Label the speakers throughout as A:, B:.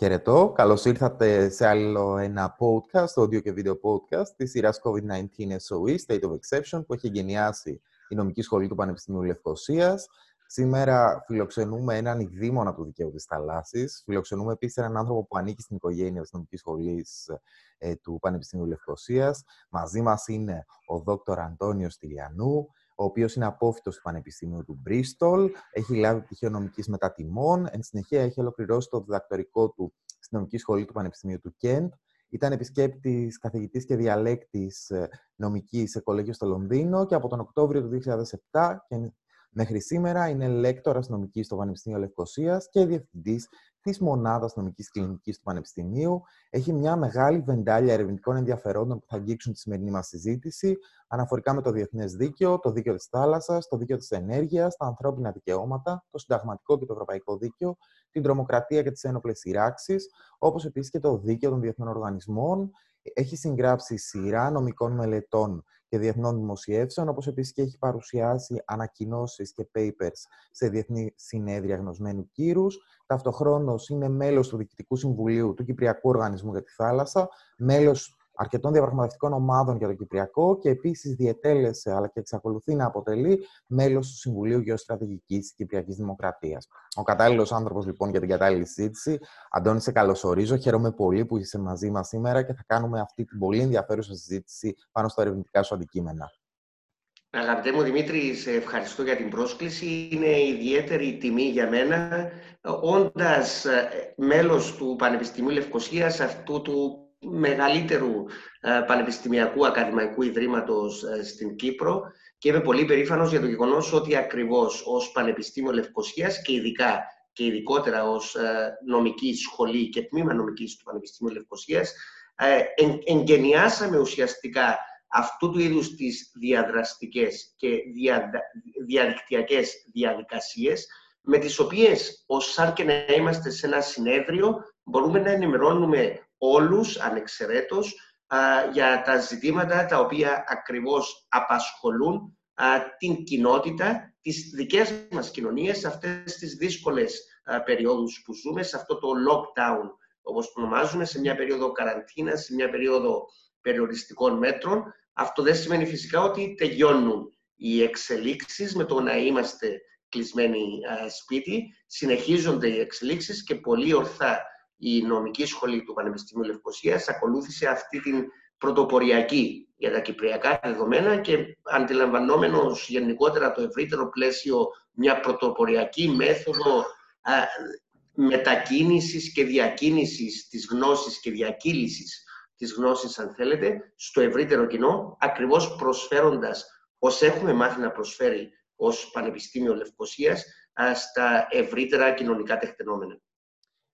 A: Χαιρετώ. Καλώς ήρθατε σε άλλο ένα podcast, audio και βίντεο podcast της σειράς COVID-19 SOE, State of Exception, που έχει εγκαινιάσει η Νομική Σχολή του Πανεπιστημίου Λευκοσίας. Σήμερα φιλοξενούμε έναν ειδήμονα του δικαίου της θαλάσσης. Φιλοξενούμε επίσης έναν άνθρωπο που ανήκει στην οικογένεια της Νομικής Σχολής ε, του Πανεπιστημίου Λευκοσίας. Μαζί μας είναι ο Δόκτωρ Αντώνιος Τηλιανού, ο οποίος είναι απόφυτος του Πανεπιστημίου του Μπρίστολ, έχει λάβει πτυχίο νομικής μετατιμών, εν συνεχεία έχει ολοκληρώσει το διδακτορικό του στην νομική σχολή του Πανεπιστημίου του Κέντ. Ήταν επισκέπτης καθηγητής και διαλέκτης ε, νομικής σε κολέγιο στο Λονδίνο και από τον Οκτώβριο του 2007 και μέχρι σήμερα είναι λέκτορας νομική στο Πανεπιστήμιο Λευκοσίας και διευθυντής της μονάδας νομική κλινικής του Πανεπιστημίου. Έχει μια μεγάλη βεντάλια ερευνητικών ενδιαφερόντων που θα αγγίξουν τη σημερινή μας συζήτηση, αναφορικά με το διεθνές δίκαιο, το δίκαιο της θάλασσας, το δίκαιο της ενέργειας, τα ανθρώπινα δικαιώματα, το συνταγματικό και το ευρωπαϊκό δίκαιο, την τρομοκρατία και τις ένοπλες σειράξεις, όπως επίσης και το δίκαιο των διεθνών οργανισμών. Έχει συγγράψει σειρά νομικών μελετών και διεθνών δημοσιεύσεων, όπως επίσης και έχει παρουσιάσει ανακοινώσεις και papers σε διεθνή συνέδρια γνωσμένου κύρους. Ταυτοχρόνως είναι μέλος του Διοικητικού Συμβουλίου του Κυπριακού Οργανισμού για τη Θάλασσα, μέλος αρκετών διαπραγματευτικών ομάδων για το Κυπριακό και επίσης διετέλεσε αλλά και εξακολουθεί να αποτελεί μέλος του Συμβουλίου Γεωστρατηγικής Κυπριακής Δημοκρατίας. Ο κατάλληλος άνθρωπος λοιπόν για την κατάλληλη συζήτηση. Αντώνη, σε καλωσορίζω. Χαίρομαι πολύ που είσαι μαζί μας σήμερα και θα κάνουμε αυτή την πολύ ενδιαφέρουσα συζήτηση πάνω στα ερευνητικά σου αντικείμενα.
B: Αγαπητέ μου Δημήτρη, σε ευχαριστώ για την πρόσκληση. Είναι ιδιαίτερη τιμή για μένα, όντας ε, μέλος του Πανεπιστημίου Λευκοσίας, αυτού του μεγαλύτερου ε, πανεπιστημιακού ακαδημαϊκού ιδρύματος ε, στην Κύπρο και είμαι πολύ περήφανος για το γεγονός ότι ακριβώς ως Πανεπιστήμιο Λευκοσίας και ειδικά και ειδικότερα ως ε, νομική σχολή και τμήμα νομικής του Πανεπιστήμιου Λευκοσίας εγγενιάσαμε ουσιαστικά αυτού του είδους τις διαδραστικές και δια, διαδικτυακές διαδικασίες με τις οποίες, ως σαν και να είμαστε σε ένα συνέδριο, μπορούμε να ενημερώνουμε όλους ανεξαιρέτως για τα ζητήματα τα οποία ακριβώς απασχολούν την κοινότητα, τις δικές μας κοινωνίες σε αυτές τις δύσκολες περιόδους που ζούμε, σε αυτό το lockdown όπως το ονομάζουμε, σε μια περίοδο καραντίνας, σε μια περίοδο περιοριστικών μέτρων. Αυτό δεν σημαίνει φυσικά ότι τελειώνουν οι εξελίξεις με το να είμαστε κλεισμένοι σπίτι. Συνεχίζονται οι εξελίξεις και πολύ ορθά η νομική σχολή του Πανεπιστημίου Λευκοσίας ακολούθησε αυτή την πρωτοποριακή για τα κυπριακά δεδομένα και αντιλαμβανόμενος γενικότερα το ευρύτερο πλαίσιο μια πρωτοποριακή μέθοδο α, μετακίνησης και διακίνησης της γνώσης και διακύλησης της γνώσης, αν θέλετε, στο ευρύτερο κοινό, ακριβώς προσφέροντας ως έχουμε μάθει να προσφέρει ως Πανεπιστήμιο Λευκοσίας στα ευρύτερα κοινωνικά τεκτενόμενα.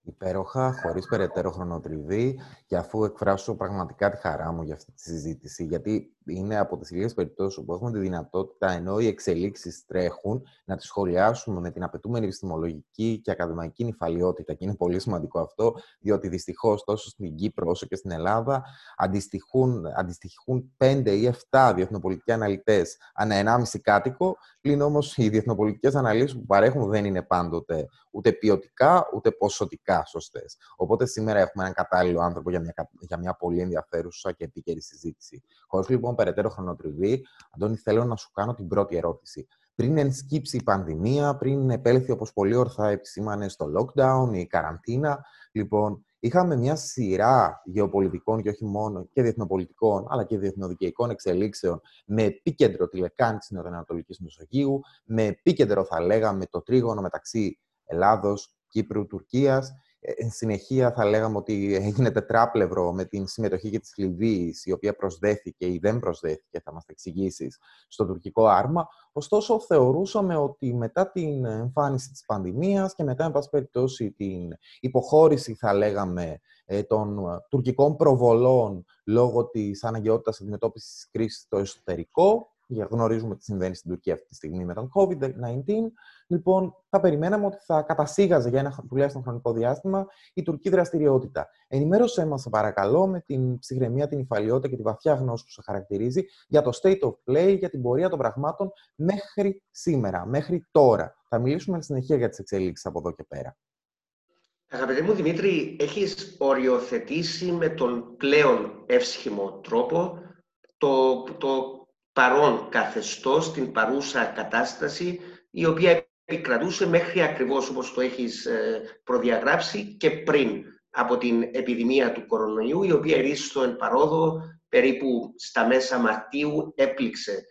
A: Υπέροχα, χωρίς περαιτέρω χρονοτριβή, και αφού εκφράσω πραγματικά τη χαρά μου για αυτή τη συζήτηση, γιατί είναι από τις λίγες περιπτώσεις που έχουμε τη δυνατότητα, ενώ οι εξελίξεις τρέχουν, να τις σχολιάσουμε με την απαιτούμενη επιστημολογική και ακαδημαϊκή νυφαλιότητα. Και είναι πολύ σημαντικό αυτό, διότι δυστυχώς τόσο στην Κύπρο όσο και στην Ελλάδα αντιστοιχούν, αντιστοιχούν 5 ή 7 διεθνοπολιτικοί αναλυτές ανά 1,5 κάτοικο, πλην όμως οι διεθνοπολιτικές αναλύσεις που παρέχουν δεν είναι πάντοτε ούτε ποιοτικά ούτε ποσοτικά σωστές. Οπότε σήμερα έχουμε έναν κατάλληλο άνθρωπο για μια, για μια πολύ ενδιαφέρουσα και επίκαιρη συζήτηση. Χωρίς λοιπόν περαιτέρω χρονοτριβή, Αντώνη, θέλω να σου κάνω την πρώτη ερώτηση. Πριν ενσκύψει η πανδημία, πριν επέλθει όπως πολύ ορθά επισήμανε στο lockdown, η καραντίνα, λοιπόν, είχαμε μια σειρά γεωπολιτικών και όχι μόνο και διεθνοπολιτικών, αλλά και διεθνοδικαϊκών εξελίξεων με επίκεντρο τη λεκάνη της Νοτιοανατολικής Μεσογείου, με επίκεντρο, θα λέγαμε, το τρίγωνο μεταξύ Ελλάδος, Κύπρου, Τουρκίας Εν συνεχεία θα λέγαμε ότι έγινε τετράπλευρο με την συμμετοχή και της Λιβύης, η οποία προσδέθηκε ή δεν προσδέθηκε, θα μας εξηγήσεις, στο τουρκικό άρμα. Ωστόσο, θεωρούσαμε ότι μετά την εμφάνιση της πανδημίας και μετά, εν πάση περιπτώσει, την υποχώρηση, θα λέγαμε, ε, των τουρκικών προβολών λόγω της αναγκαιότητας αντιμετώπισης της κρίσης στο εσωτερικό, γνωρίζουμε τι συμβαίνει στην Τουρκία αυτή τη στιγμή με τον COVID-19. Λοιπόν, θα περιμέναμε ότι θα κατασύγαζε για ένα τουλάχιστον χρονικό διάστημα η τουρκική δραστηριότητα. Ενημέρωσέ μας, παρακαλώ, με την ψυχραιμία, την υφαλιότητα και τη βαθιά γνώση που σε χαρακτηρίζει για το state of play, για την πορεία των πραγμάτων μέχρι σήμερα, μέχρι τώρα. Θα μιλήσουμε συνεχεία για τις εξελίξεις από εδώ και πέρα.
B: Αγαπητέ μου Δημήτρη, έχεις οριοθετήσει με τον πλέον εύσχημο τρόπο το, το παρόν καθεστώς, την παρούσα κατάσταση, η οποία επικρατούσε μέχρι ακριβώς όπως το έχεις ε, προδιαγράψει και πριν από την επιδημία του κορονοϊού, η οποία ερίστο εν παρόδο περίπου στα μέσα Μαρτίου έπληξε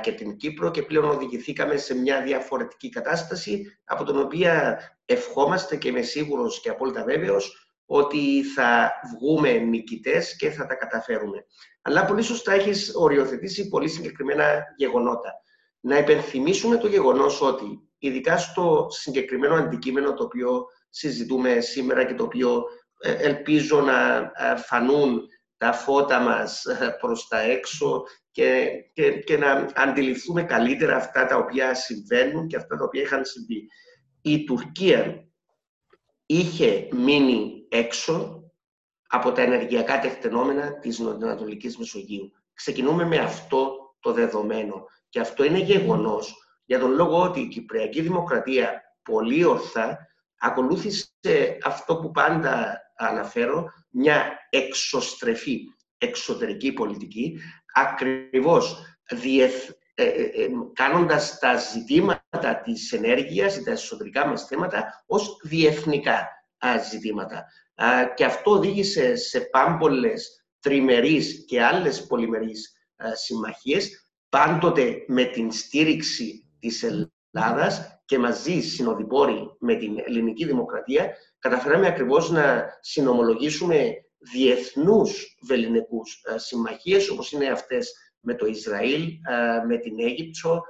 B: και την Κύπρο και πλέον οδηγηθήκαμε σε μια διαφορετική κατάσταση από την οποία ευχόμαστε και είμαι σίγουρος και απόλυτα βέβαιος ότι θα βγούμε νικητές και θα τα καταφέρουμε. Αλλά πολύ σωστά έχεις οριοθετήσει πολύ συγκεκριμένα γεγονότα. Να υπενθυμίσουμε το γεγονός ότι ειδικά στο συγκεκριμένο αντικείμενο το οποίο συζητούμε σήμερα και το οποίο ε, ελπίζω να ε, φανούν τα φώτα μας ε, προς τα έξω και, και, και να αντιληφθούμε καλύτερα αυτά τα οποία συμβαίνουν και αυτά τα οποία είχαν συμβεί. Η Τουρκία είχε μείνει έξω από τα ενεργειακά τεκτενόμενα της Νοτιοανατολικής Μεσογείου. Ξεκινούμε με αυτό το δεδομένο. Και αυτό είναι γεγονός για τον λόγο ότι η Κυπριακή Δημοκρατία πολύ ορθά ακολούθησε αυτό που πάντα αναφέρω, μια εξωστρεφή εξωτερική πολιτική, ακριβώς διεθ, ε, ε, ε, κάνοντας τα ζητήματα της ενέργειας, τα εσωτερικά μας θέματα, ως διεθνικά ζητήματα. Και αυτό οδήγησε σε πάμπολες τριμερείς και άλλες πολυμερείς συμμαχίες, πάντοτε με την στήριξη της Ελλάδας και μαζί συνοδοιπόροι με την ελληνική δημοκρατία, καταφέραμε ακριβώς να συνομολογήσουμε διεθνούς βεληνικούς συμμαχίες, όπως είναι αυτές με το Ισραήλ, με την Αίγυπτο,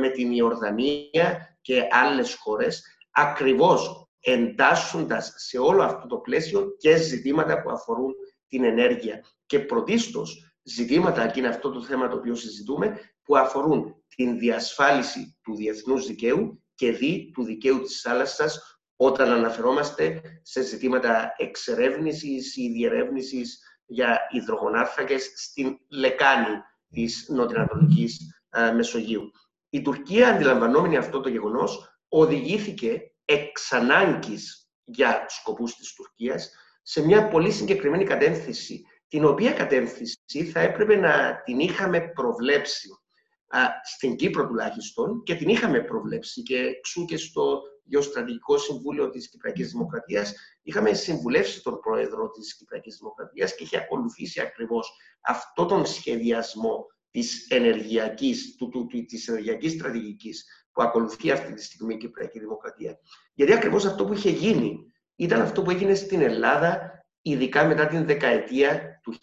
B: με την Ιορδανία και άλλες χώρες, ακριβώς εντάσσοντας σε όλο αυτό το πλαίσιο και ζητήματα που αφορούν την ενέργεια. Και πρωτίστως ζητήματα, και είναι αυτό το θέμα το οποίο συζητούμε, που αφορούν την διασφάλιση του διεθνούς δικαίου και δι του δικαίου της θάλασσας όταν αναφερόμαστε σε ζητήματα εξερεύνησης ή διερεύνησης για υδρογονάρθακες στην λεκάνη της νοτιοανατολικής ε, Μεσογείου. Η Τουρκία, αντιλαμβανόμενη αυτό το γεγονός, οδηγήθηκε εξ ανάγκης για σκοπούς της Τουρκίας σε μια πολύ συγκεκριμένη κατεύθυνση, την οποία κατεύθυνση θα έπρεπε να την είχαμε προβλέψει στην Κύπρο τουλάχιστον και την είχαμε προβλέψει και εξού και στο Γεωστρατηγικό Συμβούλιο της Κυπριακής Δημοκρατίας είχαμε συμβουλεύσει τον Πρόεδρο της Κυπριακής Δημοκρατίας και είχε ακολουθήσει ακριβώς αυτό τον σχεδιασμό της ενεργειακής, του, του, του, της ενεργειακής στρατηγικής που ακολουθεί αυτή τη στιγμή η Κυπριακή Δημοκρατία. Γιατί ακριβώς αυτό που είχε γίνει ήταν αυτό που έγινε στην Ελλάδα ειδικά μετά την δεκαετία του 1990.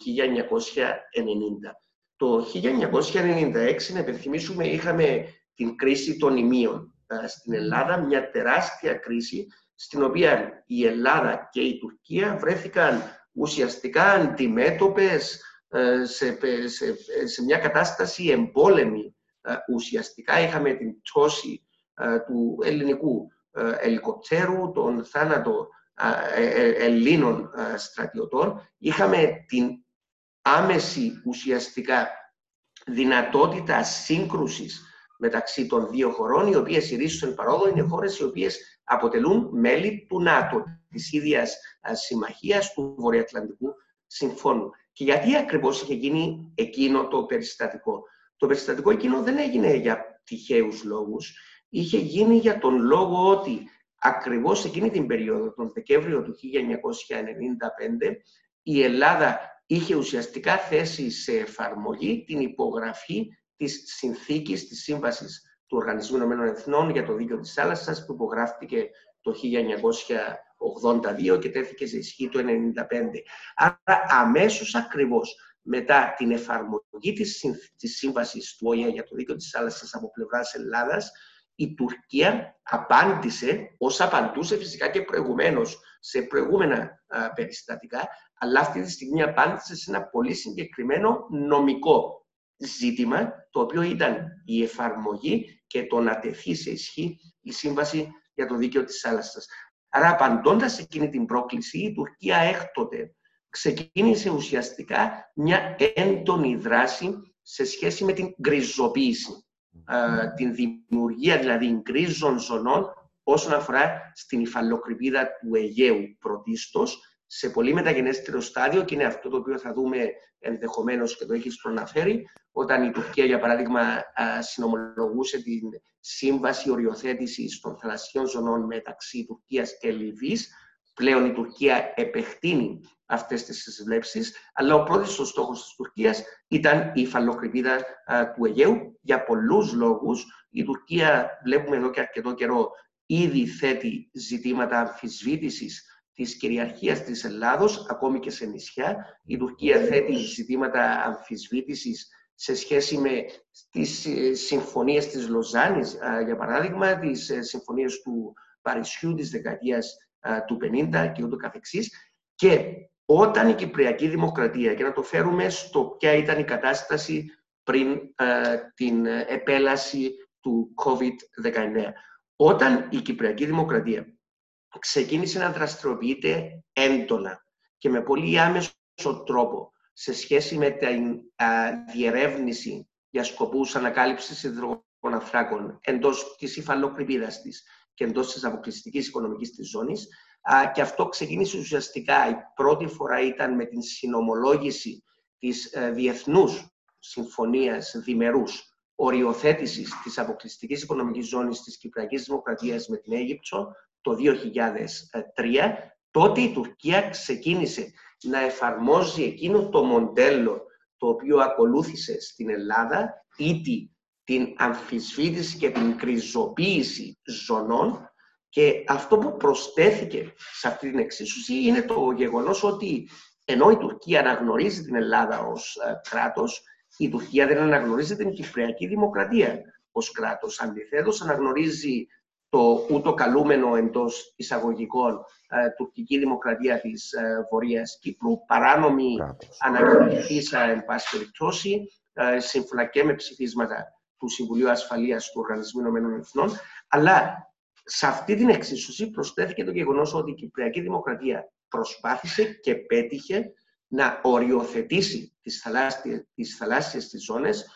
B: Το 1996, να υπενθυμίσουμε, είχαμε την κρίση των ημείων ε, στην Ελλάδα, μια τεράστια κρίση, στην οποία η Ελλάδα και η Τουρκία βρέθηκαν ουσιαστικά αντιμέτωπες ε, σε, σε, σε μια κατάσταση εμπόλεμη. Ε, ουσιαστικά είχαμε την πτώση του ελληνικού ελικοπτέρου, τον θάνατο Ελλήνων στρατιωτών. Είχαμε την άμεση ουσιαστικά δυνατότητα σύγκρουσης μεταξύ των δύο χωρών, οι οποίες ειρήσουν παρόδο είναι χώρες οι οποίες αποτελούν μέλη του ΝΑΤΟ, της ίδιας συμμαχίας του Βορειοατλαντικού Συμφώνου. Και γιατί ακριβώς είχε γίνει εκείνο το περιστατικό; Το περιστατικό εκείνο δεν έγινε για τυχαίους λόγους, είχε γίνει για τον λόγο ότι ακριβώς εκείνη την περίοδο, τον Δεκέμβριο του 1995, η Ελλάδα είχε ουσιαστικά θέσει σε εφαρμογή την υπογραφή της συνθήκης της Σύμβασης του Οργανισμού Ηνωμένων Εθνών για το Δίκαιο της Θάλασσας που υπογράφηκε το 1982 και τέθηκε σε ισχύ το 1995. Άρα αμέσως ακριβώς μετά την εφαρμογή της, της Σύμβασης του ΟΗΕ για το Δίκαιο της Θάλασσας από πλευράς Ελλάδας, η Τουρκία απάντησε, ως απαντούσε φυσικά και προηγουμένως σε προηγούμενα περιστατικά, αλλά αυτή τη στιγμή απάντησε σε ένα πολύ συγκεκριμένο νομικό ζήτημα, το οποίο ήταν η εφαρμογή και το να τεθεί σε ισχύ η Σύμβαση για το Δίκαιο της Θάλασσας. Άρα, απαντώντας σε εκείνη την πρόκληση, η Τουρκία έκτοτε ξεκίνησε ουσιαστικά μια έντονη δράση σε σχέση με την γκριζοποίηση, την δημιουργία δηλαδή γκρίζων ζωνών όσον αφορά στην υφαλοκρηπίδα του Αιγαίου πρωτίστως, σε πολύ μεταγενέστερο στάδιο και είναι αυτό το οποίο θα δούμε ενδεχομένως και το έχεις προαναφέρει, όταν η Τουρκία, για παράδειγμα, συνομολογούσε την σύμβαση οριοθέτησης των θαλασσιών ζωνών μεταξύ Τουρκίας και Λιβύης, πλέον η Τουρκία επεκτείνει αυτές τις συζητήσεις, αλλά ο πρώτος ο στόχος της Τουρκίας ήταν η φαλοκρηπίδα του Αιγαίου για πολλούς λόγους. Η Τουρκία, βλέπουμε εδώ και αρκετό καιρό, ήδη θέτει ζητήματα αμφισβήτησης της κυριαρχίας της Ελλάδος, ακόμη και σε νησιά. Η Τουρκία θέτει ζητήματα αμφισβήτησης σε σχέση με τις ε, συμφωνίες της Λοζάνης, για παράδειγμα, τις ε, συμφωνίες του Παρισιού της δεκαετίας του 50 και ούτω καθεξής. Και όταν η Κυπριακή Δημοκρατία, και να το φέρουμε στο ποια ήταν η κατάσταση πριν την επέλαση του COVID-19. Όταν η Κυπριακή Δημοκρατία ξεκίνησε να δραστηριοποιείται έντονα και με πολύ άμεσο τρόπο σε σχέση με την διερεύνηση για σκοπούς ανακάλυψης υδρογοναθράκων εντός της υφαλοκρηπίδας της και εντός της αποκλειστικής οικονομικής της ζώνης. Και αυτό ξεκίνησε ουσιαστικά, η πρώτη φορά ήταν με την συνομολόγηση της ε, Διεθνούς Συμφωνίας Διμερούς οριοθέτησης της αποκλειστικής οικονομικής ζώνης της Κυπριακής Δημοκρατίας με την Αίγυπτο το 2003, τότε η Τουρκία ξεκίνησε να εφαρμόζει εκείνο το μοντέλο το οποίο ακολούθησε στην Ελλάδα, ήτι την αμφισβήτηση και την κρυζοποίηση ζωνών και αυτό που προσθέθηκε σε αυτή την εξίσωση είναι το γεγονός ότι ενώ η Τουρκία αναγνωρίζει την Ελλάδα ως ε, κράτος, η Τουρκία δεν αναγνωρίζει την Κυπριακή Δημοκρατία ως κράτος. Αντιθέτως, αναγνωρίζει το ούτω καλούμενο εντός εισαγωγικών ε, τουρκική δημοκρατία της ε, Βορείας Κύπρου, παράνομη ανακοινωθήσα εν πάση περιπτώσει, ε, σύμφωνα και με ψηφίσματα του Συμβουλίου Ασφαλείας του Οργανισμού Ηνωμένων Εθνών, αλλά σε αυτή την εξίσωση προσθέθηκε το γεγονός ότι η Κυπριακή Δημοκρατία προσπάθησε και πέτυχε να οριοθετήσει τις θαλάσσιες, τις θαλάσσιες τις ζώνες,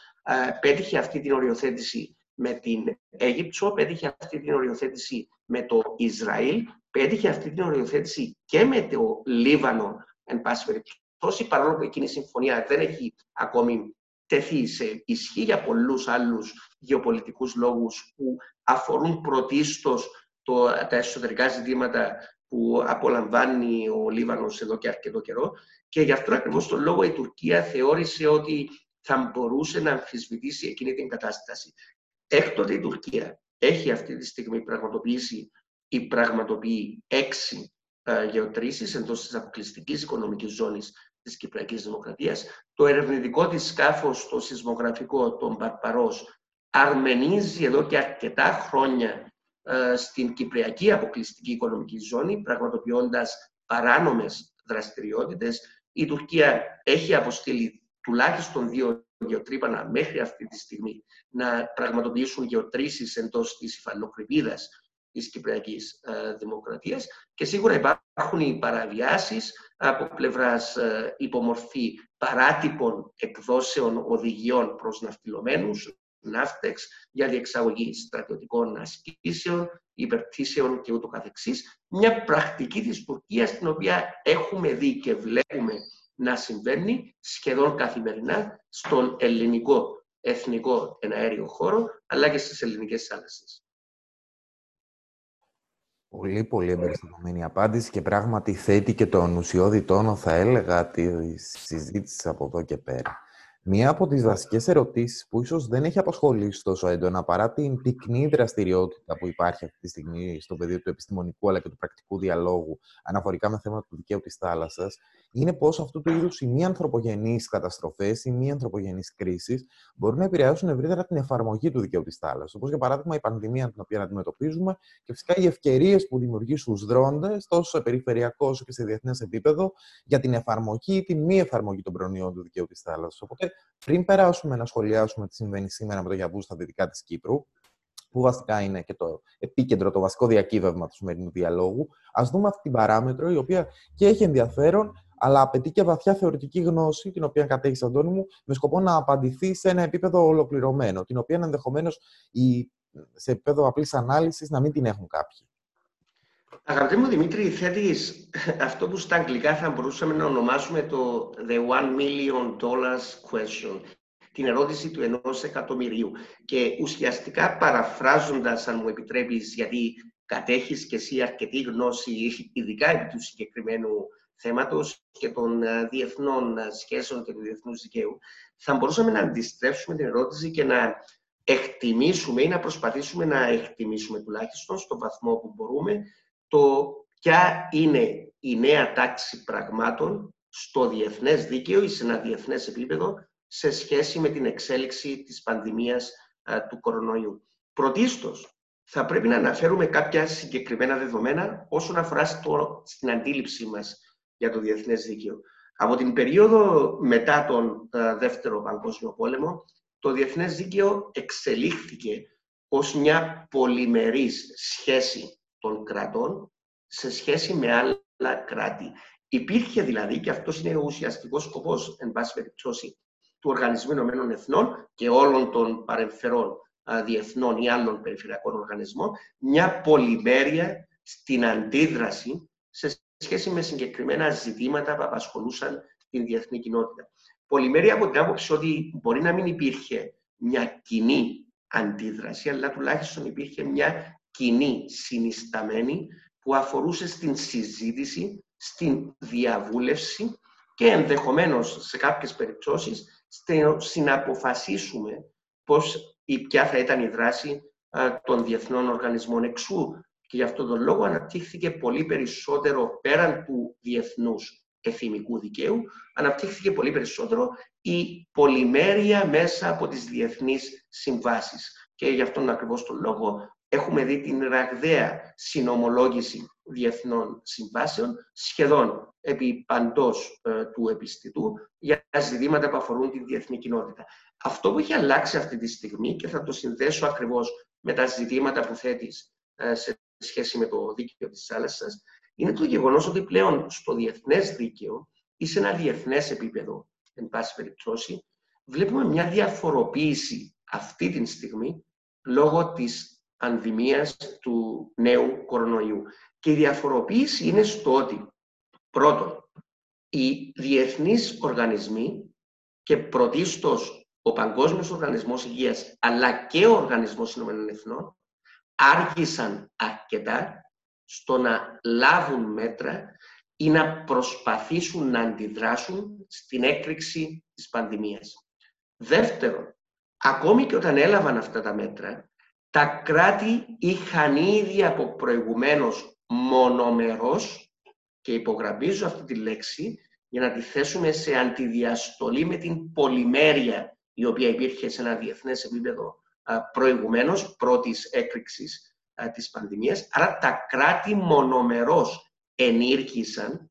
B: πέτυχε αυτή την οριοθέτηση με την Αίγυπτο, πέτυχε αυτή την οριοθέτηση με το Ισραήλ, πέτυχε αυτή την οριοθέτηση και με το Λίβανο, εν πάση περιπτώσει, παρόλο που εκείνη η συμφωνία δεν έχει ακόμη τεθεί σε ισχύ για πολλούς άλλους γεωπολιτικούς λόγους που αφορούν πρωτίστως το, τα εσωτερικά ζητήματα που απολαμβάνει ο Λίβανος εδώ και αρκετό καιρό. Και γι' αυτό ακριβώς τον λόγο η Τουρκία θεώρησε ότι θα μπορούσε να αμφισβητήσει εκείνη την κατάσταση. Έκτοτε η Τουρκία έχει αυτή τη στιγμή πραγματοποιήσει ή πραγματοποιεί έξι ε, γεωτρήσεις εντός της αποκλειστικής οικονομικής ζώνης της Κυπριακής Δημοκρατίας. Το ερευνητικό της σκάφος, το σεισμογραφικό, τον Παρπαρός, αρμενίζει εδώ και αρκετά χρόνια ε, στην Κυπριακή αποκλειστική οικονομική ζώνη, πραγματοποιώντας παράνομες δραστηριότητες. Η Τουρκία έχει αποστείλει τουλάχιστον δύο γεωτρύπανα μέχρι αυτή τη στιγμή να πραγματοποιήσουν γεωτρήσεις εντός της υφαλοκρηπίδας της Κυπριακής ε, Δημοκρατίας και σίγουρα υπάρχουν οι παραβιάσεις από πλευράς ε, υπομορφή παράτυπων εκδόσεων οδηγιών προς ναυτιλωμένους, ναύτεξ, για διεξαγωγή στρατιωτικών ασκήσεων, υπερτήσεων και ούτω καθεξής. Μια πρακτική της Τουρκίας την οποία έχουμε δει και βλέπουμε να συμβαίνει σχεδόν καθημερινά στον ελληνικό εθνικό εναέριο χώρο, αλλά και στις ελληνικές θάλασσες.
A: Πολύ, πολύ εμπεριστατωμένη απάντηση και πράγματι θέτει και τον ουσιώδη τόνο, θα έλεγα, της συζήτησης από εδώ και πέρα. Μία από τις βασικές ερωτήσεις που ίσως δεν έχει απασχολήσει τόσο έντονα παρά την πυκνή δραστηριότητα που υπάρχει αυτή τη στιγμή στο πεδίο του επιστημονικού αλλά και του πρακτικού διαλόγου αναφορικά με θέματα του δικαίου της θάλασσας είναι πώς αυτού του είδους οι μη ανθρωπογενείς καταστροφές, οι μη ανθρωπογενείς κρίσεις μπορούν να επηρεάσουν ευρύτερα την εφαρμογή του δικαίου της θάλασσας. Όπως για παράδειγμα η πανδημία την οποία αντιμετωπίζουμε και φυσικά οι ευκαιρίες που δημιουργεί στους δρόντες, τόσο σε περιφερειακό όσο και σε διεθνές επίπεδο, για την εφαρμογή ή τη μη εφαρμογή των προνοιών του δικαίου της θάλασσας. Οπότε πριν περάσουμε να σχολιάσουμε τι συμβαίνει σήμερα με το Γιαβού στα δυτικά της Κύπρου, που βασικά είναι και το επίκεντρο, το βασικό διακύβευμα του σημερινού διαλόγου, ας δούμε αυτή την παράμετρο, η οποία και έχει ενδιαφέρον, αλλά απαιτεί και βαθιά θεωρητική γνώση, την οποία κατέχει, Αντώνη μου, με σκοπό να απαντηθεί σε ένα επίπεδο ολοκληρωμένο, την οποία ενδεχομένως η σε επίπεδο απλής ανάλυσης να μην την έχουν κάποιοι.
B: Αγαπητέ μου Δημήτρη, θέτεις αυτό που στα αγγλικά θα μπορούσαμε να ονομάσουμε το The One Million Dollars Question, την ερώτηση του ενός εκατομμυρίου. Και ουσιαστικά παραφράζοντας, αν μου επιτρέπεις, γιατί κατέχεις και εσύ αρκετή γνώση, ειδικά επί του συγκεκριμένου θέματος και των ε, διεθνών ε, σχέσεων και του διεθνούς δικαίου, θα μπορούσαμε να αντιστρέψουμε την ερώτηση και να εκτιμήσουμε ή να προσπαθήσουμε να εκτιμήσουμε τουλάχιστον στον βαθμό που μπορούμε το ποια είναι η νέα τάξη πραγμάτων στο διεθνές δίκαιο ή σε ένα διεθνές επίπεδο σε σχέση με την εξέλιξη της πανδημίας του κορονοϊού. Πρωτίστως, θα πρέπει να αναφέρουμε κάποια συγκεκριμένα δεδομένα όσον αφορά στο, στην αντίληψή μας για το διεθνές δίκαιο. Από την περίοδο μετά τον Δεύτερο Παγκόσμιο Πόλεμο, το διεθνές δίκαιο εξελίχθηκε ως μια πολυμερής σχέση των κρατών σε σχέση με άλλα κράτη. Υπήρχε δηλαδή, και αυτός είναι ο ουσιαστικός σκοπός, εν πάση περιπτώσει, του Οργανισμού Ηνωμένων Εθνών και όλων των παρεμφερών διεθνών ή άλλων περιφερειακών οργανισμών, μια πολυμέρεια στην αντίδραση σε σχέση με συγκεκριμένα ζητήματα που απασχολούσαν την διεθνή κοινότητα. Πολυμέρεια από την άποψη ότι μπορεί να μην υπήρχε μια κοινή αντίδραση, αλλά τουλάχιστον υπήρχε μια κοινή συνισταμένη που αφορούσε στην συζήτηση, στην διαβούλευση και ενδεχομένως σε κάποιες περιπτώσεις συναποφασίσουμε πώς ή ποια θα ήταν η δράση των διεθνών οργανισμών εξού. Και γι' αυτόν τον λόγο αναπτύχθηκε πολύ περισσότερο πέραν του διεθνούς εθιμικού δικαίου, αναπτύχθηκε πολύ περισσότερο η πολυμέρεια μέσα από τις διεθνείς συμβάσεις. Και γι' αυτόν ακριβώς τον λόγο έχουμε δει την ραγδαία συνομολόγηση διεθνών συμβάσεων σχεδόν επί παντός ε, του επιστητού για ζητήματα που αφορούν την διεθνή κοινότητα. Αυτό που έχει αλλάξει αυτή τη στιγμή και θα το συνδέσω ακριβώς με τα ζητήματα που θέτεις ε, σε σχέση με το δίκαιο της θάλασσας, είναι το γεγονός ότι πλέον στο διεθνές δίκαιο ή σε ένα διεθνές επίπεδο, εν πάση περιπτώσει, βλέπουμε μια διαφοροποίηση αυτή τη στιγμή λόγω της πανδημίας του νέου κορονοϊού. Και η διαφοροποίηση είναι στο ότι, πρώτον, οι διεθνείς οργανισμοί και πρωτίστως ο Παγκόσμιος Οργανισμός Υγείας αλλά και ο Οργανισμός Ηνωμένων Εθνών άργησαν αρκετά στο να λάβουν μέτρα ή να προσπαθήσουν να αντιδράσουν στην έκρηξη της πανδημίας. Δεύτερον, ακόμη και όταν έλαβαν αυτά τα μέτρα, τα κράτη είχαν ήδη από προηγουμένως μονομερός και υπογραμμίζω αυτή τη λέξη για να τη θέσουμε σε αντιδιαστολή με την πολυμέρεια η οποία υπήρχε σε ένα διεθνές επίπεδο προηγουμένως, πρώτης έκρηξης της πανδημίας. Άρα τα κράτη μονομερός ενήργησαν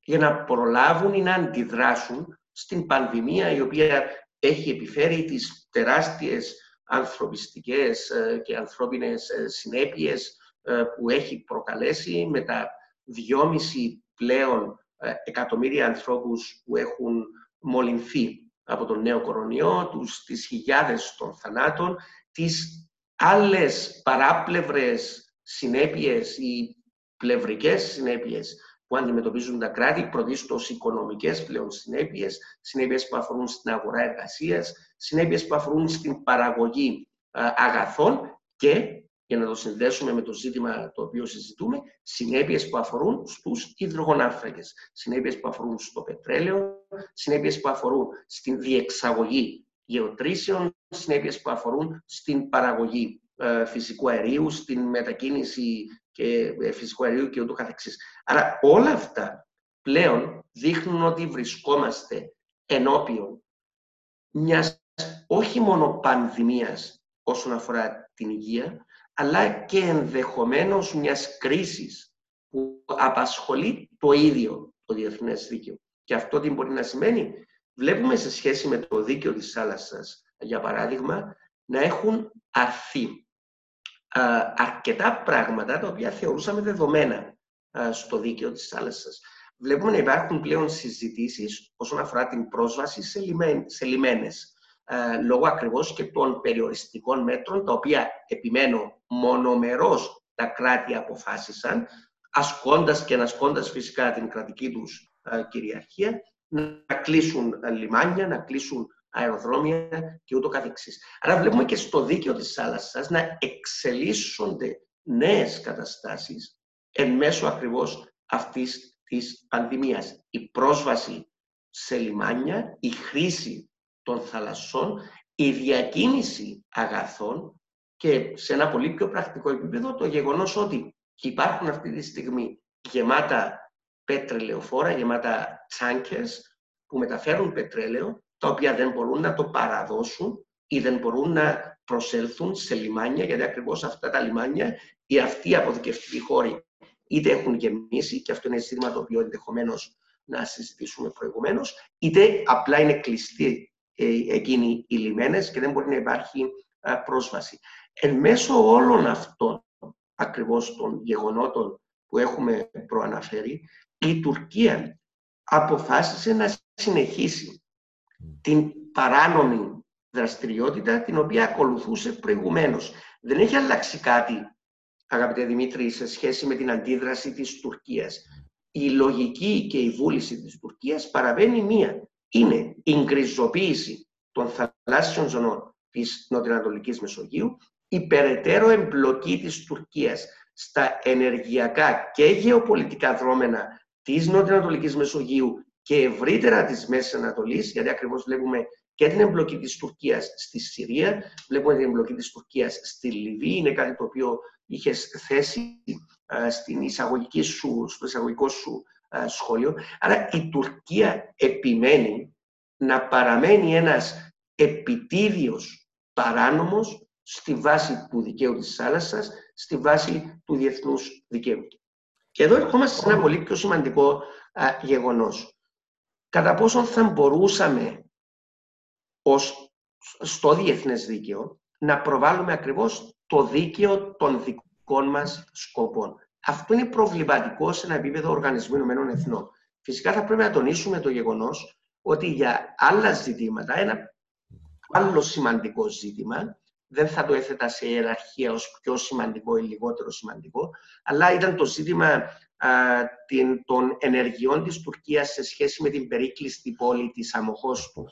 B: για να προλάβουν ή να αντιδράσουν στην πανδημία η οποία έχει επιφέρει τις τεράστιες ανθρωπιστικές ε, και ανθρώπινες ε, συνέπειες ε, που έχει προκαλέσει με τα δυόμιση πλέον εκατομμύρια ανθρώπους που έχουν μολυνθεί από τον νέο κορονοϊό, τους, τις χιλιάδες των θανάτων, τις άλλες παράπλευρες συνέπειες ή πλευρικές συνέπειες που αντιμετωπίζουν τα κράτη, πρωτίστως οικονομικές πλέον συνέπειες, συνέπειες που αφορούν στην αγορά εργασίας, συνέπειες που αφορούν στην παραγωγή αγαθών και, για να το συνδέσουμε με το ζήτημα το οποίο συζητούμε, συνέπειες που αφορούν στους υδρογονάφραγες, συνέπειες που αφορούν στο πετρέλαιο, συνέπειες που αφορούν στην διεξαγωγή γεωτρήσεων, συνέπειες που αφορούν στην παραγωγή φυσικού αερίου, στην μετακίνηση και ε, φυσικού αερίου και ούτω καθεξής. Άρα όλα αυτά πλέον δείχνουν ότι βρισκόμαστε ενώπιον μιας όχι μόνο πανδημίας όσον αφορά την υγεία, αλλά και ενδεχομένως μιας κρίσης που απασχολεί το ίδιο το διεθνές δίκαιο. Και αυτό τι μπορεί να σημαίνει; Βλέπουμε σε σχέση με το δίκαιο της θάλασσας, για παράδειγμα, να έχουν αρθεί αρκετά πράγματα τα οποία θεωρούσαμε δεδομένα στο δίκαιο της θάλασσας. Βλέπουμε να υπάρχουν πλέον συζητήσεις όσον αφορά την πρόσβαση σε, λιμένες, ε, λόγω ακριβώς και των περιοριστικών μέτρων, τα οποία επιμένω μονομερώς τα κράτη αποφάσισαν, ασκώντας και ανασκώντας φυσικά την κρατική τους ε, κυριαρχία, να κλείσουν λιμάνια, να κλείσουν αεροδρόμια και ούτω καθεξής. Άρα βλέπουμε και στο δίκαιο της θάλασσας να εξελίσσονται νέες καταστάσεις εν μέσω ακριβώς αυτής της πανδημίας. Η πρόσβαση σε λιμάνια, η χρήση των θαλασσών, η διακίνηση αγαθών και σε ένα πολύ πιο πρακτικό επίπεδο το γεγονός ότι υπάρχουν αυτή τη στιγμή γεμάτα πετρελαιοφόρα, γεμάτα τσάνκες που μεταφέρουν πετρέλαιο, τα οποία δεν μπορούν να το παραδώσουν ή δεν μπορούν να προσέλθουν σε λιμάνια, γιατί ακριβώς αυτά τα λιμάνια ή αυτοί οι αποθηκευτικοί χώροι είτε έχουν γεμίσει, και αυτό είναι ζήτημα το οποίο ενδεχομένως να συζητήσουμε προηγουμένως, είτε απλά είναι κλειστοί ε, εκείνοι οι λιμένες και δεν μπορεί να υπάρχει πρόσβαση. Εν μέσω όλων αυτών ακριβώς των γεγονότων που έχουμε προαναφέρει, η Τουρκία αποφάσισε να συνεχίσει την παράνομη δραστηριότητα την οποία ακολουθούσε προηγουμένως. Δεν έχει αλλάξει κάτι, αγαπητέ Δημήτρη, σε σχέση με την αντίδραση της Τουρκίας. Η λογική και η βούληση της Τουρκίας παραβαίνει μία. Είναι η γκριζοποίηση των θαλάσσιων ζωνών της Νοτιοανατολικής Μεσογείου, η περαιτέρω εμπλοκή της Τουρκίας στα ενεργειακά και γεωπολιτικά δρόμενα της Νοτιοανατολικής Μεσογείου και ευρύτερα της Μέσης Ανατολής, γιατί ακριβώς βλέπουμε και την εμπλοκή της Τουρκίας στη Συρία, βλέπουμε την εμπλοκή της Τουρκίας στη Λιβύη, είναι κάτι το οποίο είχες θέσει στην εισαγωγική σου, στο εισαγωγικό σου σχόλιο. Άρα η Τουρκία επιμένει να παραμένει ένας επιτίδιος παράνομος στη βάση του δικαίου της θάλασσας, στη βάση του διεθνούς δικαίου. Και εδώ ερχόμαστε σε ένα πολύ πιο σημαντικό α, γεγονός. Κατά πόσον θα μπορούσαμε ως, στο διεθνές δίκαιο να προβάλλουμε ακριβώς το δίκαιο των δικών μας σκοπών. Αυτό είναι προβληματικό σε ένα επίπεδο Οργανισμού Ηνωμένων Εθνών. Φυσικά θα πρέπει να τονίσουμε το γεγονός ότι για άλλα ζητήματα, ένα άλλο σημαντικό ζήτημα, δεν θα το έθετα σε ιεραρχία ως πιο σημαντικό ή λιγότερο σημαντικό, αλλά ήταν το ζήτημα α, την, των ενεργειών της Τουρκίας σε σχέση με την περίκλειστη πόλη της Αμοχώστου,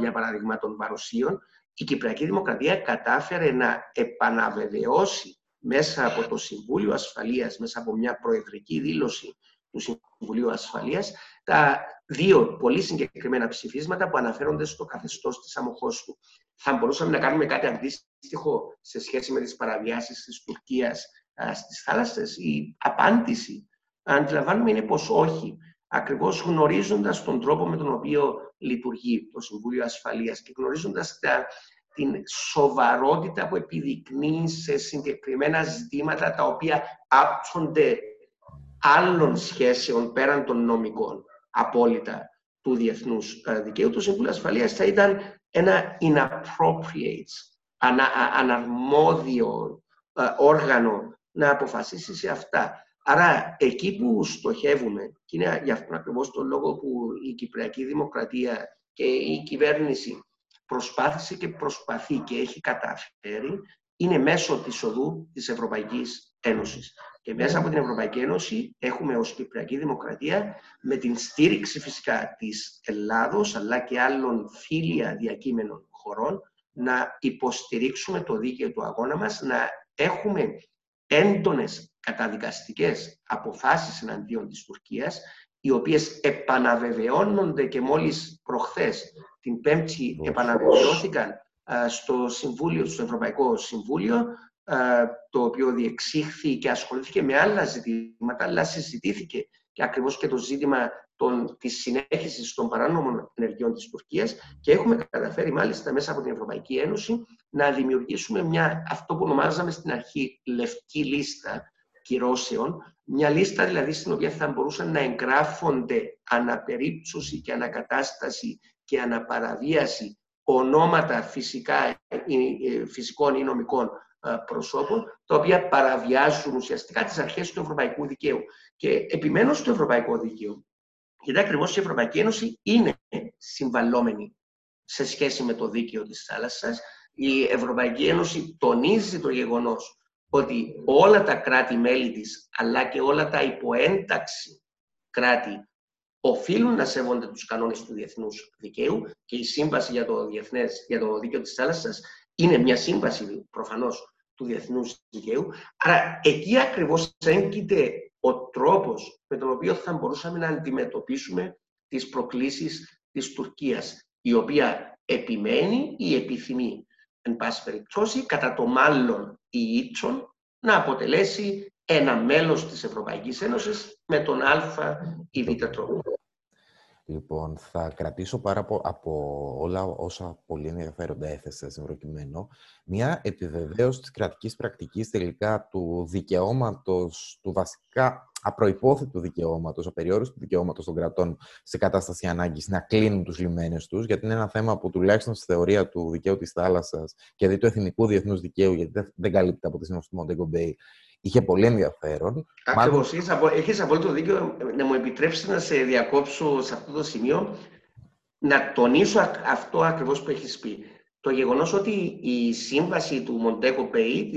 B: για παράδειγμα των Παροσίων. Η Κυπριακή Δημοκρατία κατάφερε να επαναβεβαιώσει μέσα από το Συμβούλιο Ασφαλείας, μέσα από μια προεδρική δήλωση του Συμβουλίου Ασφαλείας, τα δύο πολύ συγκεκριμένα ψηφίσματα που αναφέρονται στο καθεστώς της Αμοχώστου. Θα μπορούσαμε να κάνουμε κάτι αντίστοιχο σε σχέση με τις παραβιάσεις της Τουρκίας στις θάλασσες; Η απάντηση, αντιλαμβάνουμε, είναι πως όχι. Ακριβώς γνωρίζοντας τον τρόπο με τον οποίο λειτουργεί το Συμβούλιο Ασφαλείας και γνωρίζοντας τα, την σοβαρότητα που επιδεικνύει σε συγκεκριμένα ζητήματα τα οποία άπτονται άλλων σχέσεων πέραν των νομικών απόλυτα του διεθνούς ε, δικαίου, το Συμβούλιο Ασφαλείας θα ήταν ένα inappropriate, ανα, αναρμόδιο ε, όργανο να αποφασίσει σε αυτά. Άρα, εκεί που στοχεύουμε, και είναι για αυτόν ακριβώς τον λόγο που η Κυπριακή Δημοκρατία και η κυβέρνηση προσπάθησε και προσπαθεί και έχει καταφέρει, είναι μέσω της οδού της Ευρωπαϊκής Ένωσης. Και μέσα από την Ευρωπαϊκή Ένωση έχουμε ως Κυπριακή Δημοκρατία με την στήριξη φυσικά της Ελλάδος αλλά και άλλων φίλια διακείμενων χωρών να υποστηρίξουμε το δίκαιο του αγώνα μας, να έχουμε έντονες καταδικαστικές αποφάσεις εναντίον της Τουρκίας, οι οποίες επαναβεβαιώνονται και μόλις προχθές, την Πέμπτη, επαναβεβαιώθηκαν στο, Συμβούλιο, στο Ευρωπαϊκό Συμβούλιο, το οποίο διεξήχθη και ασχολήθηκε με άλλα ζητήματα, αλλά συζητήθηκε και ακριβώς και το ζήτημα των, της συνέχισης των παράνομων ενεργειών της Τουρκίας και έχουμε καταφέρει μάλιστα μέσα από την Ευρωπαϊκή Ένωση να δημιουργήσουμε μια, αυτό που ονομάζαμε στην αρχή λευκή λίστα κυρώσεων, μια λίστα δηλαδή στην οποία θα μπορούσαν να εγγράφονται αναπερίψωση και ανακατάσταση και αναπαραβίαση ονόματα φυσικά, ε, ε, φυσικών ή νομικών ε, προσώπων, τα οποία παραβιάζουν ουσιαστικά τις αρχές του ευρωπαϊκού δικαίου. Και επιμένω στο ευρωπαϊκό δίκαιο, γιατί ακριβώς η Ευρωπαϊκή Ένωση είναι συμβαλλόμενη σε σχέση με το δίκαιο της θάλασσας. Η Ευρωπαϊκή Ένωση τονίζει το γεγονός ότι όλα τα κράτη-μέλη της, αλλά και όλα τα υποένταξη κράτη, οφείλουν να σέβονται τους κανόνες του διεθνούς δικαίου και η Σύμβαση για το, διεθνές, για το Δίκαιο της Θάλασσας είναι μια σύμβαση προφανώς του διεθνούς δικαίου. Άρα εκεί ακριβώς έγκυται ο τρόπος με τον οποίο θα μπορούσαμε να αντιμετωπίσουμε τις προκλήσεις της Τουρκίας, η οποία επιμένει ή επιθυμεί, εν πάση περιπτώσει, κατά το μάλλον η Ίτσον, να αποτελέσει ένα μέλος της Ευρωπαϊκής Ένωσης με τον Α ή Β τρόπο.
A: Λοιπόν, θα κρατήσω πάρα από, από όλα όσα πολύ ενδιαφέροντα έθεσε στην προκειμένου μια επιβεβαίωση της κρατικής πρακτικής τελικά του δικαιώματος, του βασικά απροϋπόθετου δικαιώματος, απεριόριστου δικαιώματος των κρατών σε κατάσταση ανάγκης να κλείνουν τους λιμένες τους, γιατί είναι ένα θέμα που τουλάχιστον στη θεωρία του δικαίου της θάλασσας και δι του εθνικού διεθνούς δικαίου, γιατί δεν καλύπτει από τη σύνοψη του Montego Bay, είχε πολύ ενδιαφέρον.
B: Ακριβώς. Έχεις απόλυτο δίκιο. Να μου επιτρέψεις να σε διακόψω σε αυτό το σημείο να τονίσω αυτό ακριβώς που έχεις πει. Το γεγονός ότι η σύμβαση του Μοντέκο Πεϊ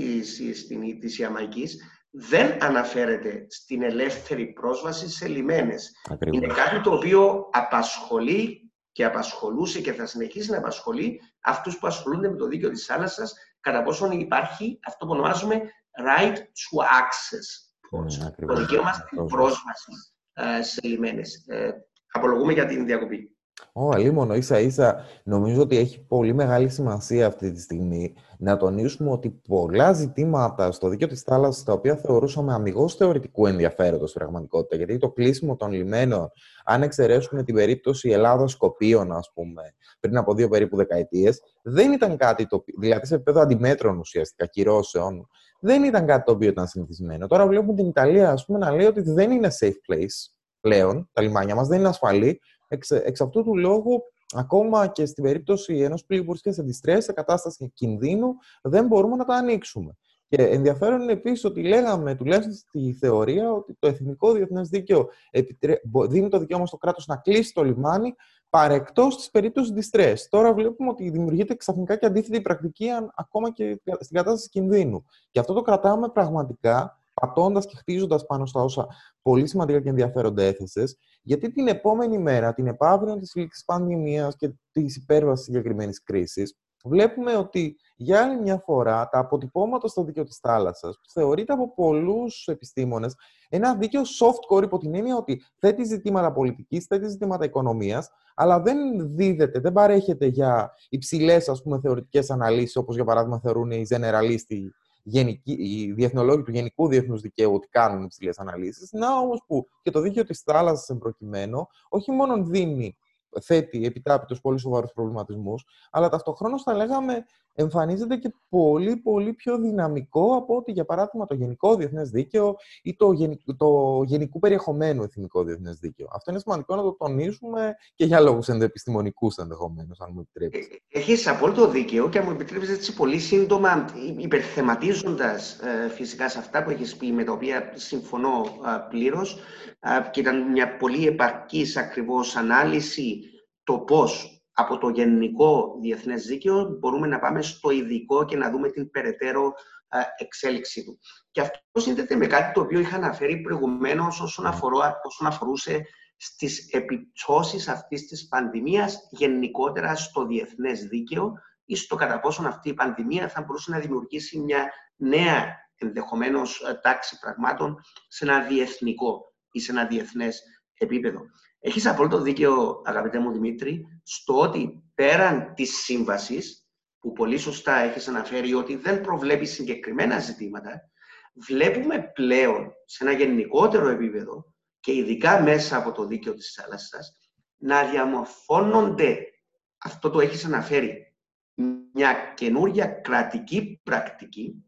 B: της Ιαμαϊκής δεν αναφέρεται στην ελεύθερη πρόσβαση σε λιμένες. Είναι κάτι το οποίο απασχολεί και απασχολούσε και θα συνεχίσει να απασχολεί αυτούς που ασχολούνται με το δίκαιο της θάλασσας, κατά πόσον υπάρχει αυτό που ονομάζουμε right to access. Mm, το δικαίωμα στην πρόσβαση uh, σε λιμένες. Uh, απολογούμε για την διακοπή.
A: Ω, αλίμονο, ίσα ίσα νομίζω ότι έχει πολύ μεγάλη σημασία αυτή τη στιγμή να τονίσουμε ότι πολλά ζητήματα στο δίκαιο της θάλασσας τα οποία θεωρούσαμε αμυγός θεωρητικού ενδιαφέροντος στην πραγματικότητα γιατί το κλείσιμο των λιμένων, αν εξαιρέσουμε την περίπτωση Ελλάδα-Σκοπίων ας πούμε, πριν από δύο περίπου δεκαετίες, δεν ήταν κάτι το δηλαδή σε επίπεδο αντιμέτρων ουσιαστικά, κυρώσεων, δεν ήταν κάτι το οποίο ήταν συνηθισμένο. Τώρα βλέπουμε την Ιταλία ας πούμε, να λέει ότι δεν είναι safe place πλέον, τα λιμάνια μας δεν είναι ασφαλή Εξ, εξ αυτού του λόγου, ακόμα και στην περίπτωση ενός πλοίου που βρίσκεται σε διστρές, σε κατάσταση κινδύνου, δεν μπορούμε να τα ανοίξουμε. Και ενδιαφέρον είναι επίσης ότι λέγαμε, τουλάχιστον στη θεωρία, ότι το εθνικό διεθνές δίκαιο δίνει το δικαίωμα στο κράτος να κλείσει το λιμάνι παρεκτός τη περίπτωση distress. Τώρα βλέπουμε ότι δημιουργείται ξαφνικά και αντίθετη πρακτική ακόμα και στην κατάσταση κινδύνου. Και αυτό το κρατάμε πραγματικά πατώντας και χτίζοντας πάνω στα όσα πολύ σημαντικά και ενδιαφέροντα έθεσες, γιατί την επόμενη μέρα, την επαύριο της λήξης πανδημίας και της υπέρβασης συγκεκριμένης κρίσης, βλέπουμε ότι για άλλη μια φορά τα αποτυπώματα στο δίκαιο της θάλασσας, που θεωρείται από πολλούς επιστήμονες ένα δίκαιο soft core υπό την έννοια ότι θέτει ζητήματα πολιτικής, θέτει ζητήματα οικονομίας, αλλά δεν δίδεται, δεν παρέχεται για υψηλές θεωρητικές αναλύσεις, όπως για παράδειγμα θεωρούν οι γενεραλίστοι γενική, οι διεθνολόγοι του γενικού διεθνούς δικαίου ότι κάνουν υψηλές αναλύσεις. Να όμως που και το δίκαιο της θάλασσας εμπροκειμένο όχι μόνο δίνει θέτει επιτάπητος πολύ σοβαρούς προβληματισμούς, αλλά ταυτοχρόνως θα λέγαμε εμφανίζεται και πολύ πολύ πιο δυναμικό από ότι για παράδειγμα το γενικό διεθνές δίκαιο ή το, γενικό, το γενικού περιεχομένου εθνικό διεθνές δίκαιο. Αυτό είναι σημαντικό να το τονίσουμε και για λόγους ενδοεπιστημονικούς ενδεχομένως, αν μου επιτρέπεις.
B: Ε, έχεις απόλυτο δίκαιο και αν μου επιτρέπεις έτσι πολύ σύντομα υπερθεματίζοντας ε, φυσικά σε αυτά που έχεις πει με τα οποία συμφωνώ ε, πλήρως και ήταν μια πολύ επαρκής ακριβώς ανάλυση το πώς από το γενικό διεθνές δίκαιο μπορούμε να πάμε στο ειδικό και να δούμε την περαιτέρω εξέλιξή του. Και αυτό συνδέεται με κάτι το οποίο είχα αναφέρει προηγουμένως όσον, όσον αφορούσε στις επιπτώσεις αυτής της πανδημίας γενικότερα στο διεθνές δίκαιο ή στο κατά πόσον αυτή η πανδημία θα μπορούσε να δημιουργήσει μια νέα ενδεχομένως τάξη πραγμάτων σε ένα διεθνικό ή σε ένα διεθνές επίπεδο. Έχεις απόλυτο δίκαιο, αγαπητέ μου Δημήτρη, στο ότι πέραν της σύμβασης, που πολύ σωστά έχεις αναφέρει ότι δεν προβλέπει συγκεκριμένα ζητήματα, βλέπουμε πλέον σε ένα γενικότερο επίπεδο και ειδικά μέσα από το δίκαιο της θάλασσας, να διαμορφώνονται, αυτό το έχεις αναφέρει, μια καινούρια κρατική πρακτική,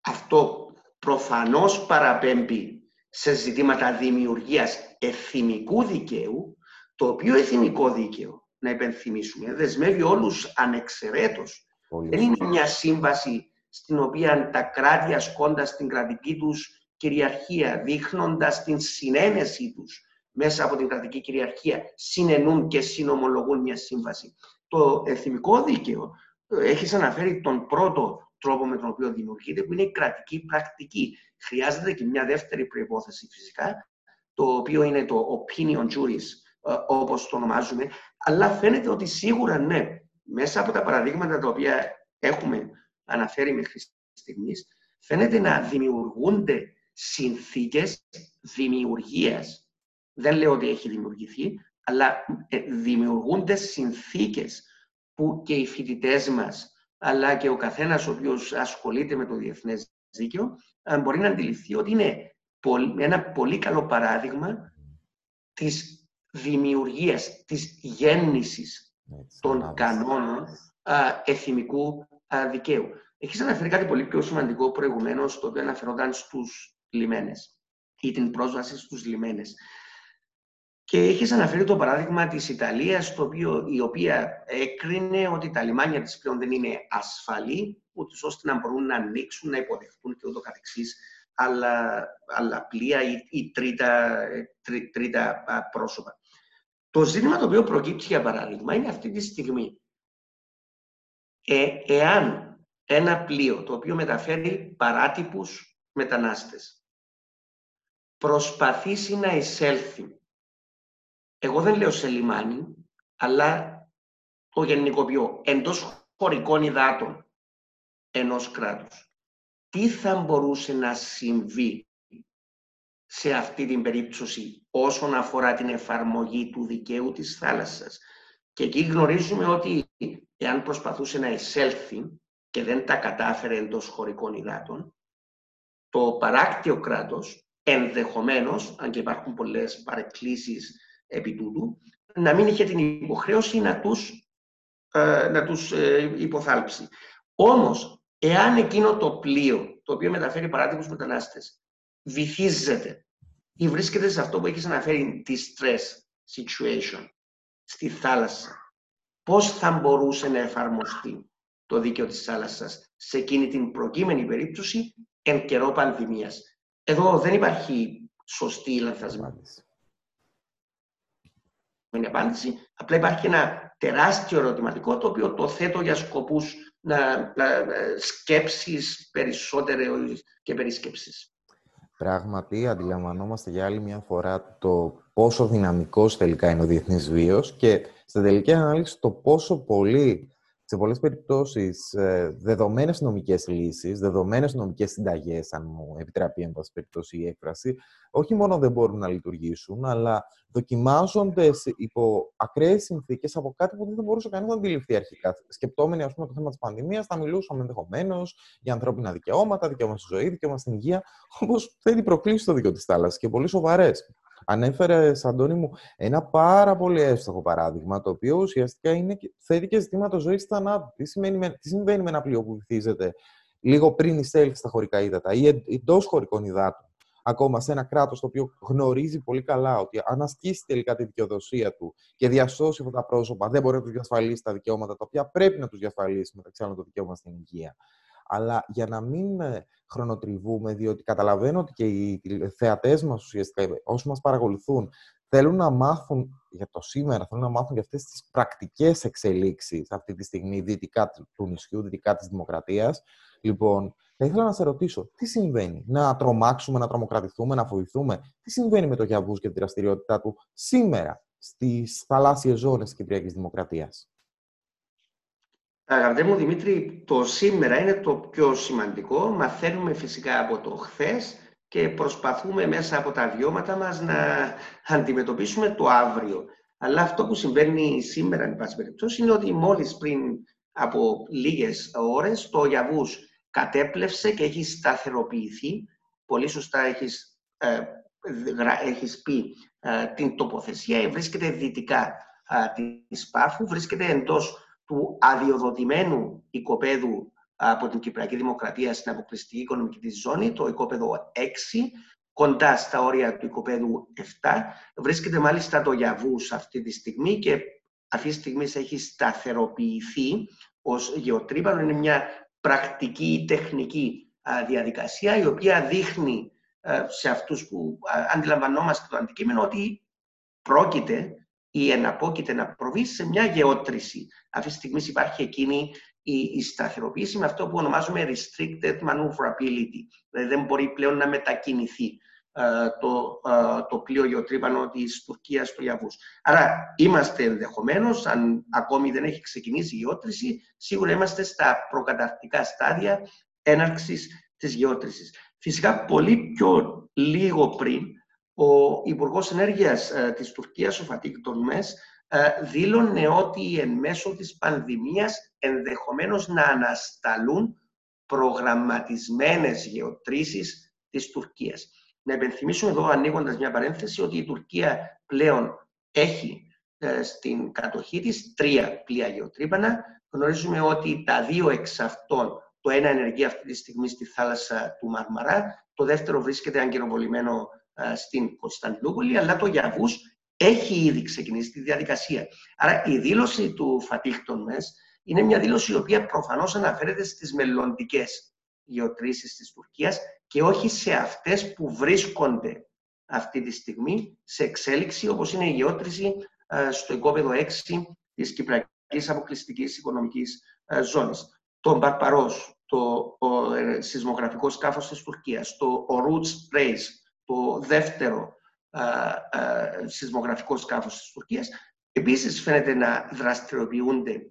B: αυτό προφανώς παραπέμπει σε ζητήματα δημιουργίας εθνικού δικαίου, το οποίο εθνικό δίκαιο, να υπενθυμίσουμε, δεσμεύει όλους ανεξαιρέτως. Δεν είναι μια σύμβαση στην οποία τα κράτη ασκώντας την κρατική τους κυριαρχία, δείχνοντας την συνένεση τους μέσα από την κρατική κυριαρχία, συνενούν και συνομολογούν μια σύμβαση. Το εθνικό δίκαιο έχεις αναφέρει τον πρώτο τρόπο με τον οποίο δημιουργείται, που είναι η κρατική πρακτική. Χρειάζεται και μια δεύτερη προϋπόθεση φυσικά, το οποίο είναι το opinion juris, ε, όπως το ονομάζουμε, αλλά φαίνεται ότι σίγουρα ναι, μέσα από τα παραδείγματα τα οποία έχουμε αναφέρει μέχρι στιγμής, φαίνεται να δημιουργούνται συνθήκες δημιουργίας. Δεν λέω ότι έχει δημιουργηθεί, αλλά ε, δημιουργούνται συνθήκες που και οι φοιτητές μας, αλλά και ο καθένας ο οποίος ασχολείται με το διεθνές δίκαιο, μπορεί να αντιληφθεί ότι είναι ένα πολύ καλό παράδειγμα της δημιουργίας, της γέννησης των κανόνων εθνικού δικαίου. Έχεις αναφέρει κάτι πολύ πιο σημαντικό προηγουμένως, το οποίο αναφερόταν στους λιμένες ή την πρόσβαση στους λιμένες. Και έχεις αναφέρει το παράδειγμα της Ιταλίας, το οποίο, η οποία έκρινε ότι τα λιμάνια της πλέον δεν είναι ασφαλή, ούτε ώστε να μπορούν να ανοίξουν, να υποδεχτούν και ούτω καθεξής άλλα, άλλα πλοία ή, ή τρίτα, τρί, τρίτα πρόσωπα. Το ζήτημα το οποίο προκύπτει, για παράδειγμα, είναι αυτή τη στιγμή. Ε, εάν ένα πλοίο το οποίο μεταφέρει παράτυπους μετανάστες προσπαθήσει να εισέλθει εγώ δεν λέω σε λιμάνι, αλλά το γενικοποιώ, εντός χωρικών υδάτων ενός κράτους. Τι θα μπορούσε να συμβεί σε αυτή την περίπτωση όσον αφορά την εφαρμογή του δικαίου της θάλασσας; Και εκεί γνωρίζουμε ότι εάν προσπαθούσε να εισέλθει και δεν τα κατάφερε εντός χωρικών υδάτων, το παράκτιο κράτος ενδεχομένως, αν και υπάρχουν πολλές παρεκκλήσεις επί τούτου, να μην είχε την υποχρέωση να τους, ε, να τους ε, υποθάλψει. Όμως, εάν εκείνο το πλοίο, το οποίο μεταφέρει παράτυπους μετανάστες, βυθίζεται ή βρίσκεται σε αυτό που έχεις αναφέρει, τη stress situation, στη θάλασσα, πώς θα μπορούσε να εφαρμοστεί το δίκαιο της θάλασσας σε εκείνη την προκείμενη περίπτωση εν καιρό πανδημίας. Εδώ δεν υπάρχει σωστή ή λανθασμένη απάντηση. Απλά υπάρχει ένα τεράστιο ερωτηματικό το οποίο το θέτω για σκοπούς να, να σκέψεις περισσότερο και περισκέψεις.
A: Πράγματι, αντιλαμβανόμαστε για άλλη μια φορά το πόσο δυναμικός τελικά είναι ο διεθνής βίος και στην τελική ανάλυση το πόσο πολύ σε πολλές περιπτώσεις ε, δεδομένες νομικές λύσεις, δεδομένες νομικές συνταγές, αν μου επιτραπεί εν πάση περιπτώσει η έκφραση, όχι μόνο δεν μπορούν να λειτουργήσουν, αλλά δοκιμάζονται υπό ακραίες συνθήκες από κάτι που δεν θα μπορούσε κανείς να αντιληφθεί αρχικά. Σκεπτόμενοι, ας πούμε, το θέμα της πανδημίας, θα μιλούσαμε ενδεχομένως για ανθρώπινα δικαιώματα, δικαίωμα στη ζωή, δικαίωμα στην υγεία, όπως θέλει προκλήσεις το δίκαιο της θάλασσας και πολύ σοβαρές. Ανέφερες, Αντώνη μου, ένα πάρα πολύ εύστοχο παράδειγμα, το οποίο ουσιαστικά είναι, θέτει και ζητήματα ζωής θανάτου. Τι, τι συμβαίνει με ένα πλοίο που βυθίζεται λίγο πριν εισέλθει στα χωρικά ύδατα ή εντός χωρικών υδάτων. Ακόμα σε ένα κράτος το οποίο γνωρίζει πολύ καλά ότι αν ασκήσει τελικά τη δικαιοδοσία του και διασώσει αυτά τα πρόσωπα, δεν μπορεί να τους διασφαλίσει τα δικαιώματα τα οποία πρέπει να τους διασφαλίσει, μεταξύ άλλων το δικαίωμα στην υγεία. Αλλά για να μην ε, χρονοτριβούμε, διότι καταλαβαίνω ότι και οι θεατές μας ουσιαστικά, όσοι μας παρακολουθούν, θέλουν να μάθουν για το σήμερα, θέλουν να μάθουν για αυτές τις πρακτικές εξελίξεις αυτή τη στιγμή δυτικά του νησιού, δυτικά της δημοκρατίας. Λοιπόν, θα ήθελα να σε ρωτήσω, τι συμβαίνει, να τρομάξουμε, να τρομοκρατηθούμε, να φοβηθούμε, τι συμβαίνει με το Γιαβούς και τη δραστηριότητά του σήμερα στις θαλάσσιες ζώνες της Κυπριακής Δημοκρατίας;
B: Αγαπητέ μου Δημήτρη, το σήμερα είναι το πιο σημαντικό. Μαθαίνουμε φυσικά από το χθες και προσπαθούμε μέσα από τα βιώματα μας να αντιμετωπίσουμε το αύριο. Αλλά αυτό που συμβαίνει σήμερα, εν πάση περιπτώσει, είναι ότι μόλις πριν από λίγες ώρες το Ιαβούς κατέπλευσε και έχει σταθεροποιηθεί. Πολύ σωστά έχεις, ε, έχεις πει ε, την τοποθεσία. Βρίσκεται δυτικά ε, της Πάφου, βρίσκεται εντός του αδειοδοτημένου οικοπαίδου από την Κυπριακή Δημοκρατία στην αποκλειστική οικονομική της ζώνη, το οικόπεδο 6, κοντά στα όρια του οικοπαίδου 7. Βρίσκεται μάλιστα το Γιαβούς αυτή τη στιγμή και αυτή τη στιγμή έχει σταθεροποιηθεί ως γεωτρύπανο. Είναι μια πρακτική τεχνική διαδικασία η οποία δείχνει σε αυτούς που αντιλαμβανόμαστε το αντικείμενο ότι πρόκειται ή εναπόκειται να προβεί σε μια γεώτρηση. Αυτή τη στιγμή υπάρχει εκείνη η, η σταθεροποίηση με αυτό που ονομάζουμε restricted maneuverability. Δηλαδή δεν μπορεί πλέον να μετακινηθεί ε, το, ε, το πλοίο γεωτρύπανο της Τουρκίας στο Ιαβούς. Άρα είμαστε ενδεχομένως, αν ακόμη δεν έχει ξεκινήσει η γεώτρηση, σίγουρα είμαστε στα προκαταρκτικά στάδια έναρξης της γεώτρησης. Φυσικά πολύ πιο λίγο πριν, ο Υπουργός Ενέργειας ε, της Τουρκίας, ο Φατίκ Τονμές, δήλωνε ότι εν μέσω της πανδημίας ενδεχομένως να ανασταλούν προγραμματισμένες γεωτρήσεις της Τουρκίας. Να υπενθυμίσουμε εδώ, ανοίγοντας μια παρένθεση, ότι η Τουρκία πλέον έχει ε, στην κατοχή της τρία πλοία γεωτρύπανα. Γνωρίζουμε ότι τα δύο εξ αυτών, το ένα ενεργεί αυτή τη στιγμή στη θάλασσα του Μαρμαρά, το δεύτερο βρίσκεται αγκυροβολημένο ε, στην Κωνσταντινούπολη, αλλά το Γιαβούς έχει ήδη ξεκινήσει τη διαδικασία. Άρα η δήλωση του Φατίχτον ΜΕΣ είναι μια δήλωση η οποία προφανώς αναφέρεται στις μελλοντικές γεωτρήσεις της Τουρκίας και όχι σε αυτές που βρίσκονται αυτή τη στιγμή σε εξέλιξη, όπως είναι η γεώτρηση ε, στο οικόπεδο 6 της Κυπριακής Αποκλειστικής Οικονομικής ε, Ζώνης. Το Μπαρπαρός, το ο, ε, σεισμογραφικό σκάφος της Τουρκίας, το Roots Race, το δεύτερο σεισμογραφικό σκάφος της Τουρκίας, επίσης φαίνεται να δραστηριοποιούνται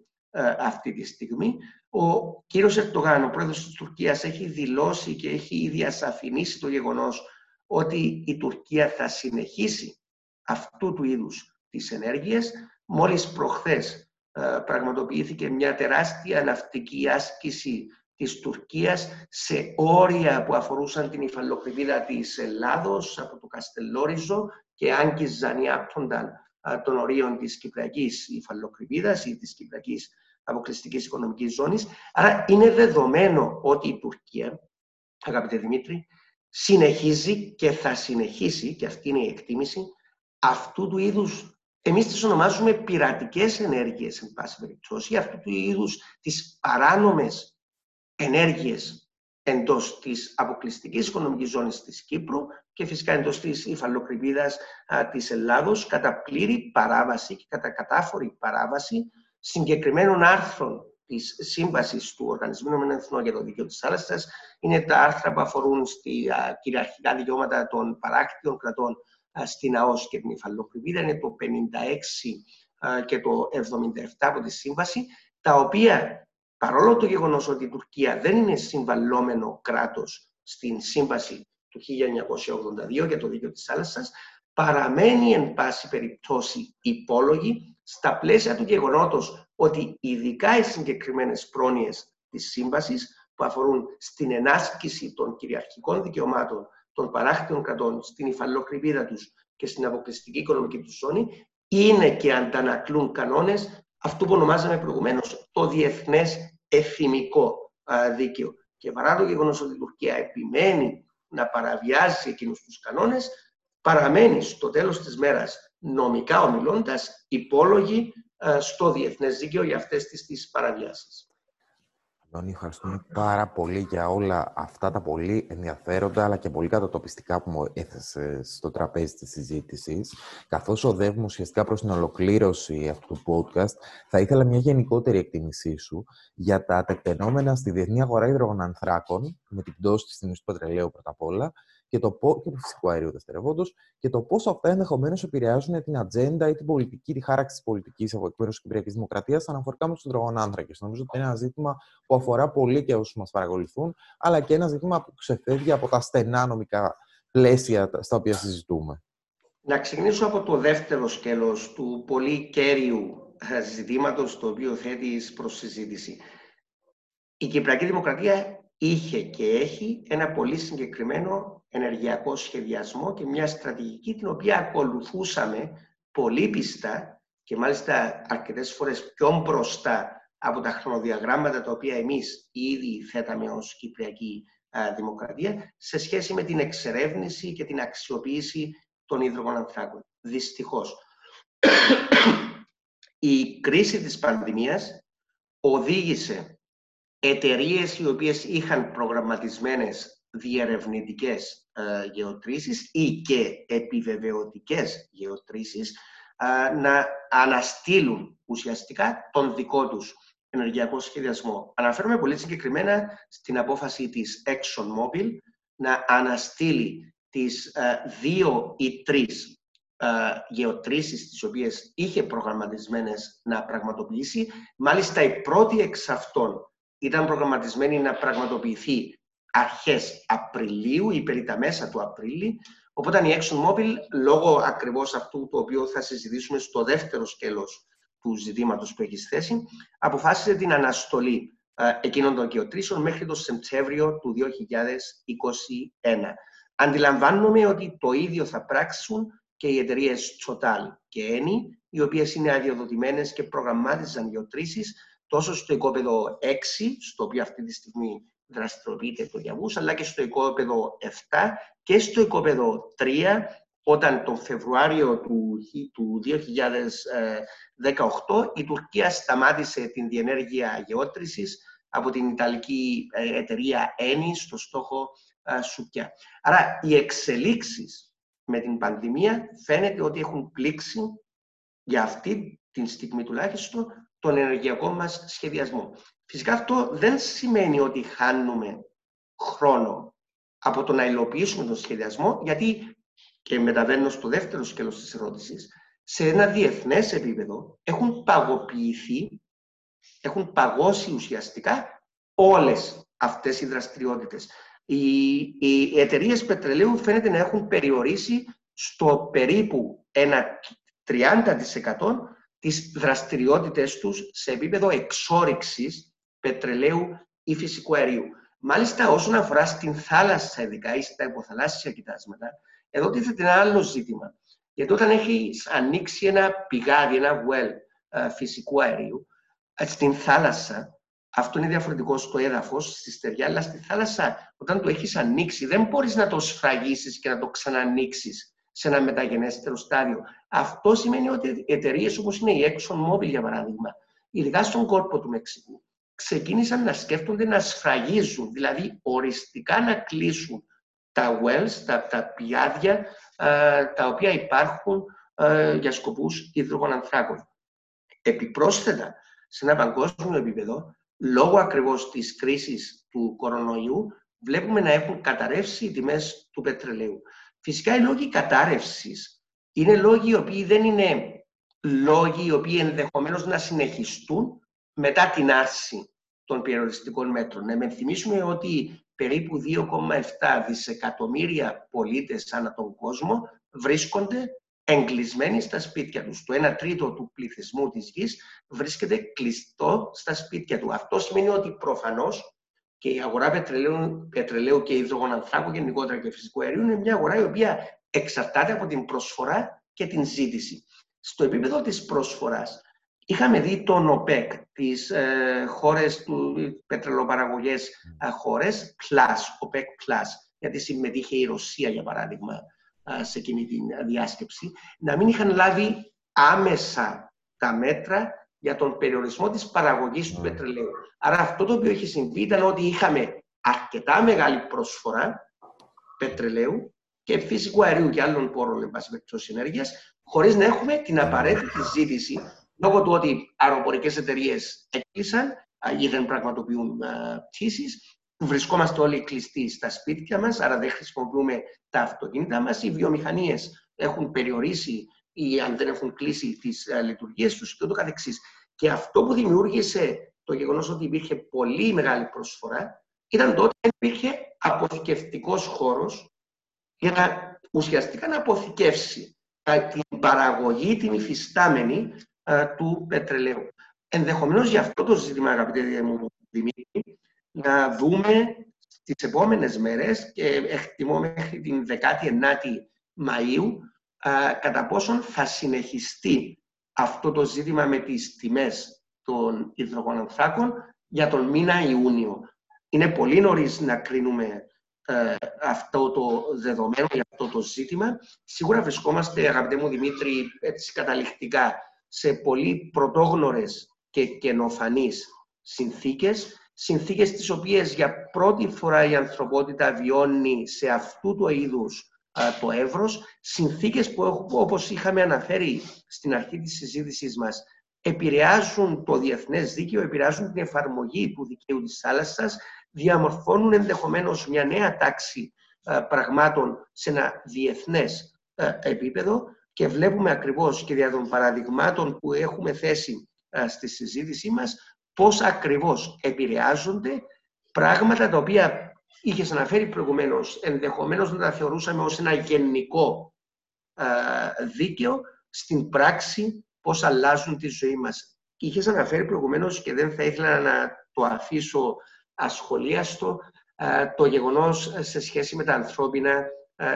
B: αυτή τη στιγμή. Ο κύριος Ερτογάν, ο πρόεδρος της Τουρκίας, έχει δηλώσει και έχει ήδη ασαφηνίσει το γεγονός ότι η Τουρκία θα συνεχίσει αυτού του είδους τις ενέργειες. Μόλις προχθές ε, πραγματοποιήθηκε μια τεράστια ναυτική άσκηση της Τουρκίας σε όρια που αφορούσαν την υφαλοκρηπίδα της Ελλάδος από το Καστελόριζο και άγγιζαν ή άπτονταν ε, των ορίων της Κυπριακής υφαλοκρηπίδας ή της Κυπριακής αποκλειστικής οικονομικής ζώνης. Άρα είναι δεδομένο ότι η Τουρκία, αγαπητέ Δημήτρη, συνεχίζει και θα συνεχίσει, και αυτή είναι η εκτίμηση, αυτού του είδους, εμείς τις ονομάζουμε πειρατικές ενέργειες, εν πάση περιπτώσει, αυτού του είδους τις παράνομες ενέργειες εντός της αποκλειστικής οικονομικής ζώνης της Κύπρου και φυσικά εντός της υφαλοκρηπίδας της Ελλάδος, κατά πλήρη παράβαση και κατά κατάφορη παράβαση συγκεκριμένων άρθρων της σύμβασης του Οργανισμού Εθνών για το Δίκαιο της Θάλασσας είναι τα άρθρα που αφορούν στη κυριαρχικά δικαιώματα των παράκτιων κρατών στην ΑΟΣ και την υφαλοκρηπίδα. Είναι το 56 και το 77 από τη σύμβαση, τα οποία παρόλο το γεγονός ότι η Τουρκία δεν είναι συμβαλλόμενο κράτος στην σύμβαση του 1982 για το Δίκαιο της Θάλασσας, παραμένει εν πάση περιπτώσει υπόλογη στα πλαίσια του γεγονότος ότι ειδικά οι συγκεκριμένες πρόνοιες της σύμβασης που αφορούν στην ενάσκηση των κυριαρχικών δικαιωμάτων των παράκτιων κρατών, στην υφαλοκρηπίδα τους και στην αποκλειστική οικονομική τους ζώνη, είναι και αντανακλούν κανόνες αυτού που ονομάζαμε προηγουμένως το διεθνές εθιμικό δίκαιο. Και παρά το γεγονός ότι η Τουρκία επιμένει να παραβιάζει εκείνους τους κανόνες, παραμένει στο τέλος της μέρας νομικά ομιλώντας υπόλογη ε, στο διεθνές δίκαιο για αυτές τις, τις παραβιάσεις.
A: Αντώνη, ευχαριστούμε πάρα πολύ για όλα αυτά τα πολύ ενδιαφέροντα αλλά και πολύ κατατοπιστικά που μου έθεσες στο τραπέζι της συζήτησης. Καθώς οδεύουμε ουσιαστικά προς την ολοκλήρωση αυτού του podcast, θα ήθελα μια γενικότερη εκτίμησή σου για τα τεκτενόμενα στη διεθνή αγορά υδρογονανθράκων, με την πτώση της τιμής του πετρελαίου πρώτα απ' όλα, και, το, και του φυσικού αερίου δευτερευόντω και το πώ αυτά ενδεχομένως επηρεάζουν την ατζέντα ή την πολιτική, τη χάραξη της πολιτικής από εκ μέρου της Κυπριακής Δημοκρατίας αναφορικά με του υδρογονάνθρακε. Νομίζω ότι είναι ένα ζήτημα που αφορά πολύ και όσους μας παρακολουθούν, αλλά και ένα ζήτημα που ξεφεύγει από τα στενά νομικά πλαίσια στα οποία συζητούμε.
B: Να ξεκινήσω από το δεύτερο σκέλος του πολύ κέριου ε, ζητήματος το οποίο θέτεις προς συζήτηση. Η Κυπριακή Δημοκρατία είχε και έχει ένα πολύ συγκεκριμένο ενεργειακό σχεδιασμό και μια στρατηγική την οποία ακολουθούσαμε πολύ πιστά και μάλιστα αρκετές φορές πιο μπροστά από τα χρονοδιαγράμματα τα οποία εμείς ήδη θέταμε ως Κυπριακή Δημοκρατία σε σχέση με την εξερεύνηση και την αξιοποίηση των υδρογονανθράκων. Δυστυχώς. Η κρίση της πανδημίας οδήγησε εταιρείες οι οποίες είχαν προγραμματισμένες διερευνητικές ε, γεωτρήσεις ή και επιβεβαιωτικές γεωτρήσεις να αναστείλουν ουσιαστικά τον δικό τους ενεργειακό σχεδιασμό. Αναφέρομαι πολύ συγκεκριμένα στην απόφαση της ExxonMobil να αναστείλει τις δύο ή τρεις γεωτρήσεις τις οποίες είχε προγραμματισμένες να πραγματοποιήσει. Μάλιστα η πρώτη εξ αυτών ήταν προγραμματισμένη να πραγματοποιηθεί αρχές Απριλίου ή περί τα μέσα του Απρίλη. Οπότε η ExxonMobil, λόγω ακριβώς αυτού το οποίο θα συζητήσουμε στο δεύτερο σκέλος του ζητήματος που έχεις θέσει, αποφάσισε την αναστολή εκείνων των γεωτρήσεων μέχρι το Σεπτέμβριο του 2021. Αντιλαμβάνομαι ότι το ίδιο θα πράξουν και οι εταιρείες Total και Eni, οι οποίες είναι αδειοδοτημένες και προγραμμάτιζαν γεωτρήσει τόσο στο οικόπεδο 6, στο οποίο αυτή τη στιγμή δραστηριοποιείται το Γιαβούς, αλλά και στο οικόπεδο 7 και στο οικόπεδο 3, όταν τον Φεβρουάριο του, του 2018 η Τουρκία σταμάτησε την διενέργεια γεώτρησης από την Ιταλική ε, εταιρεία Eni στο στόχο Σουκιά. Άρα οι εξελίξεις με την πανδημία φαίνεται ότι έχουν πλήξει για αυτή την στιγμή τουλάχιστον τον ενεργειακό μας σχεδιασμό. Φυσικά αυτό δεν σημαίνει ότι χάνουμε χρόνο από το να υλοποιήσουμε τον σχεδιασμό, γιατί και μεταβαίνω στο δεύτερο σκέλος της ερώτησης, σε ένα διεθνές επίπεδο έχουν παγωποιηθεί, έχουν παγώσει ουσιαστικά όλες αυτές οι δραστηριότητες οι, οι εταιρείες πετρελαίου φαίνεται να έχουν περιορίσει στο περίπου ένα 30% τις δραστηριότητες τους σε επίπεδο εξόριξης πετρελαίου ή φυσικού αερίου. Μάλιστα, όσον αφορά στην θάλασσα, ειδικά ή στα υποθαλάσσια κοιτάσματα, εδώ τίθεται ένα άλλο ζήτημα. Γιατί όταν έχει ανοίξει ένα πηγάδι, ένα well ε, φυσικού αερίου, ε, στην θάλασσα, αυτό είναι διαφορετικό στο έδαφος, στη στεριά, αλλά στη θάλασσα, όταν το έχεις ανοίξει, δεν μπορείς να το σφραγίσεις και να το ξανανοίξεις σε ένα μεταγενέστερο στάδιο. Αυτό σημαίνει ότι εταιρείες όπως είναι η ExxonMobil, για παράδειγμα, ειδικά στον κόρπο του Μεξικού, ξεκίνησαν να σκέφτονται να σφραγίζουν, δηλαδή οριστικά να κλείσουν τα wells, τα, τα πιάδια, τα οποία υπάρχουν για σκοπούς υδρογονανθράκων. Επιπρόσθετα, σε ένα παγκόσμιο επίπεδο, λόγω ακριβώς της κρίσης του κορονοϊού, βλέπουμε να έχουν καταρρεύσει οι τιμές του πετρελαίου. Φυσικά οι λόγοι κατάρρευσης είναι λόγοι οι οποίοι δεν είναι λόγοι οι οποίοι ενδεχομένως να συνεχιστούν μετά την άρση των περιοριστικών μέτρων. Να θυμίσουμε ότι περίπου 2,7 δισεκατομμύρια πολίτες ανά τον κόσμο βρίσκονται εγκλεισμένοι στα σπίτια τους. Το 1 τρίτο του πληθυσμού της γης βρίσκεται κλειστό στα σπίτια του. Αυτό σημαίνει ότι προφανώς και η αγορά πετρελαίου, πετρελαίου και υδρογονανθράκου γενικότερα και φυσικού αερίου είναι μια αγορά η οποία εξαρτάται από την προσφορά και την ζήτηση. Στο επίπεδο της προσφοράς, είχαμε δει τον ΟΠΕΚ, τις ε, χώρες του πετρελοπαραγωγές ε, χώρες, plus, ΟΠΕΚ plus, γιατί συμμετείχε η Ρωσία για παράδειγμα σε εκείνη τη διάσκεψη, να μην είχαν λάβει άμεσα τα μέτρα για τον περιορισμό της παραγωγής του ναι. πετρελαίου. Άρα αυτό το οποίο έχει συμβεί ήταν ότι είχαμε αρκετά μεγάλη προσφορά πετρελαίου και φυσικού αερίου και άλλων πόρων, εν πάση περιπτώσει, ενέργειας, χωρίς να έχουμε την απαραίτητη ζήτηση λόγω του ότι αεροπορικές εταιρείες έκλεισαν ή δεν πραγματοποιούν πτήσεις βρισκόμαστε όλοι κλειστοί στα σπίτια μας, άρα δεν χρησιμοποιούμε τα αυτοκίνητα μας. Οι βιομηχανίες έχουν περιορίσει ή αν δεν έχουν κλείσει τις uh, λειτουργίες τους και ούτω καθεξής. Και αυτό που δημιούργησε το γεγονός ότι υπήρχε πολύ μεγάλη προσφορά ήταν το ότι υπήρχε αποθηκευτικός χώρος για να ουσιαστικά να αποθηκεύσει την παραγωγή, την υφιστάμενη του πετρελαίου. Ενδεχομένως για αυτό το ζήτημα, αγαπητέ μου Δημήτρη, να δούμε τις επόμενες μέρες και εκτιμώ μέχρι την 19η Μαΐου κατά πόσον θα συνεχιστεί αυτό το ζήτημα με τις τιμές των υδρογονανθράκων για τον μήνα Ιούνιο. Είναι πολύ νωρίς να κρίνουμε ε, αυτό το δεδομένο για αυτό το ζήτημα. Σίγουρα βρισκόμαστε, αγαπητέ μου Δημήτρη, έτσι καταληκτικά σε πολύ πρωτόγνωρες και καινοφανείς συνθήκες συνθήκες τις οποίες για πρώτη φορά η ανθρωπότητα βιώνει σε αυτού του είδους το εύρος, συνθήκες που όπως είχαμε αναφέρει στην αρχή της συζήτησής μας επηρεάζουν το διεθνές δίκαιο, επηρεάζουν την εφαρμογή του δικαίου της θάλασσας, διαμορφώνουν ενδεχομένως μια νέα τάξη πραγμάτων σε ένα διεθνές επίπεδο και βλέπουμε ακριβώς και δια των παραδειγμάτων που έχουμε θέσει στη συζήτησή μας πώς ακριβώς επηρεάζονται πράγματα τα οποία είχες αναφέρει προηγουμένως, ενδεχομένως να τα θεωρούσαμε ως ένα γενικό δίκαιο, στην πράξη πώς αλλάζουν τη ζωή μας. Είχες αναφέρει προηγουμένως και δεν θα ήθελα να το αφήσω ασχολίαστο το γεγονός σε σχέση με τα ανθρώπινα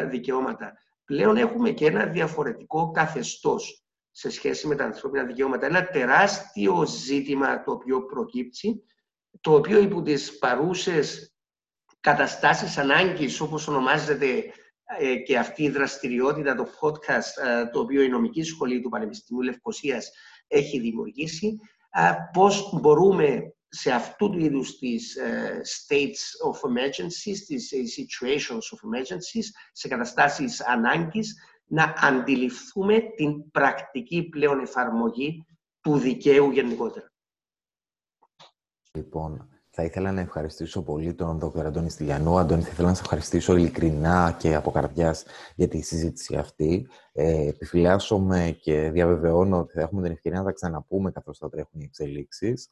B: δικαιώματα. Πλέον έχουμε και ένα διαφορετικό καθεστώς σε σχέση με τα ανθρώπινα δικαιώματα. Ένα τεράστιο ζήτημα το οποίο προκύψει, το οποίο υπό τις παρούσες καταστάσεις ανάγκης, όπως ονομάζεται ε, και αυτή η δραστηριότητα, το podcast, ε, το οποίο η νομική σχολή του Πανεπιστημίου Λευκοσίας έχει δημιουργήσει, ε, πώς μπορούμε σε αυτού του είδους τις states of emergencies, τις situations of emergencies, σε καταστάσεις ανάγκης, να αντιληφθούμε την πρακτική πλέον εφαρμογή του δικαίου γενικότερα.
A: Λοιπόν, θα ήθελα να ευχαριστήσω πολύ τον Δ. Αντώνη Στυλιανού. Αντώνη, θα ήθελα να σε ευχαριστήσω ειλικρινά και από καρδιάς για τη συζήτηση αυτή. Ε, επιφυλάσσομαι και διαβεβαιώνω ότι θα έχουμε την ευκαιρία να τα ξαναπούμε καθώς θα τρέχουν οι εξελίξεις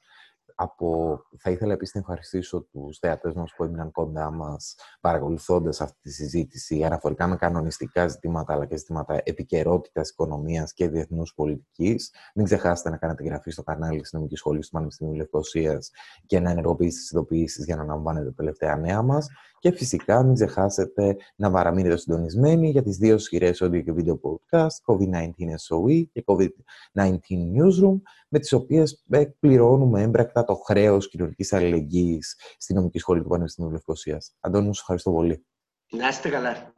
A: από... Θα ήθελα επίσης να ευχαριστήσω τους θεατές μας που έμειναν κοντά μας παρακολουθώντας αυτή τη συζήτηση αναφορικά με κανονιστικά ζητήματα αλλά και ζητήματα επικαιρότητας οικονομίας και διεθνούς πολιτικής. Μην ξεχάσετε να κάνετε εγγραφή στο κανάλι της Νομικής Σχολής του Πανεπιστημίου Λευκοσίας και να ενεργοποιήσετε τις ειδοποιήσεις για να λαμβάνετε τα τελευταία νέα μας. Και φυσικά μην ξεχάσετε να παραμείνετε συντονισμένοι για τις δύο σειρές audio και βίντεο podcast COVID-19 SOE και COVID-19 Newsroom με τις οποίες εκπληρώνουμε έμπρακτα το χρέος κοινωνικής αλληλεγγύης στη νομική σχολή του Πανεπιστημίου Λευκοσίας. Αντώνη, μου ευχαριστώ πολύ.
B: Να είστε καλά.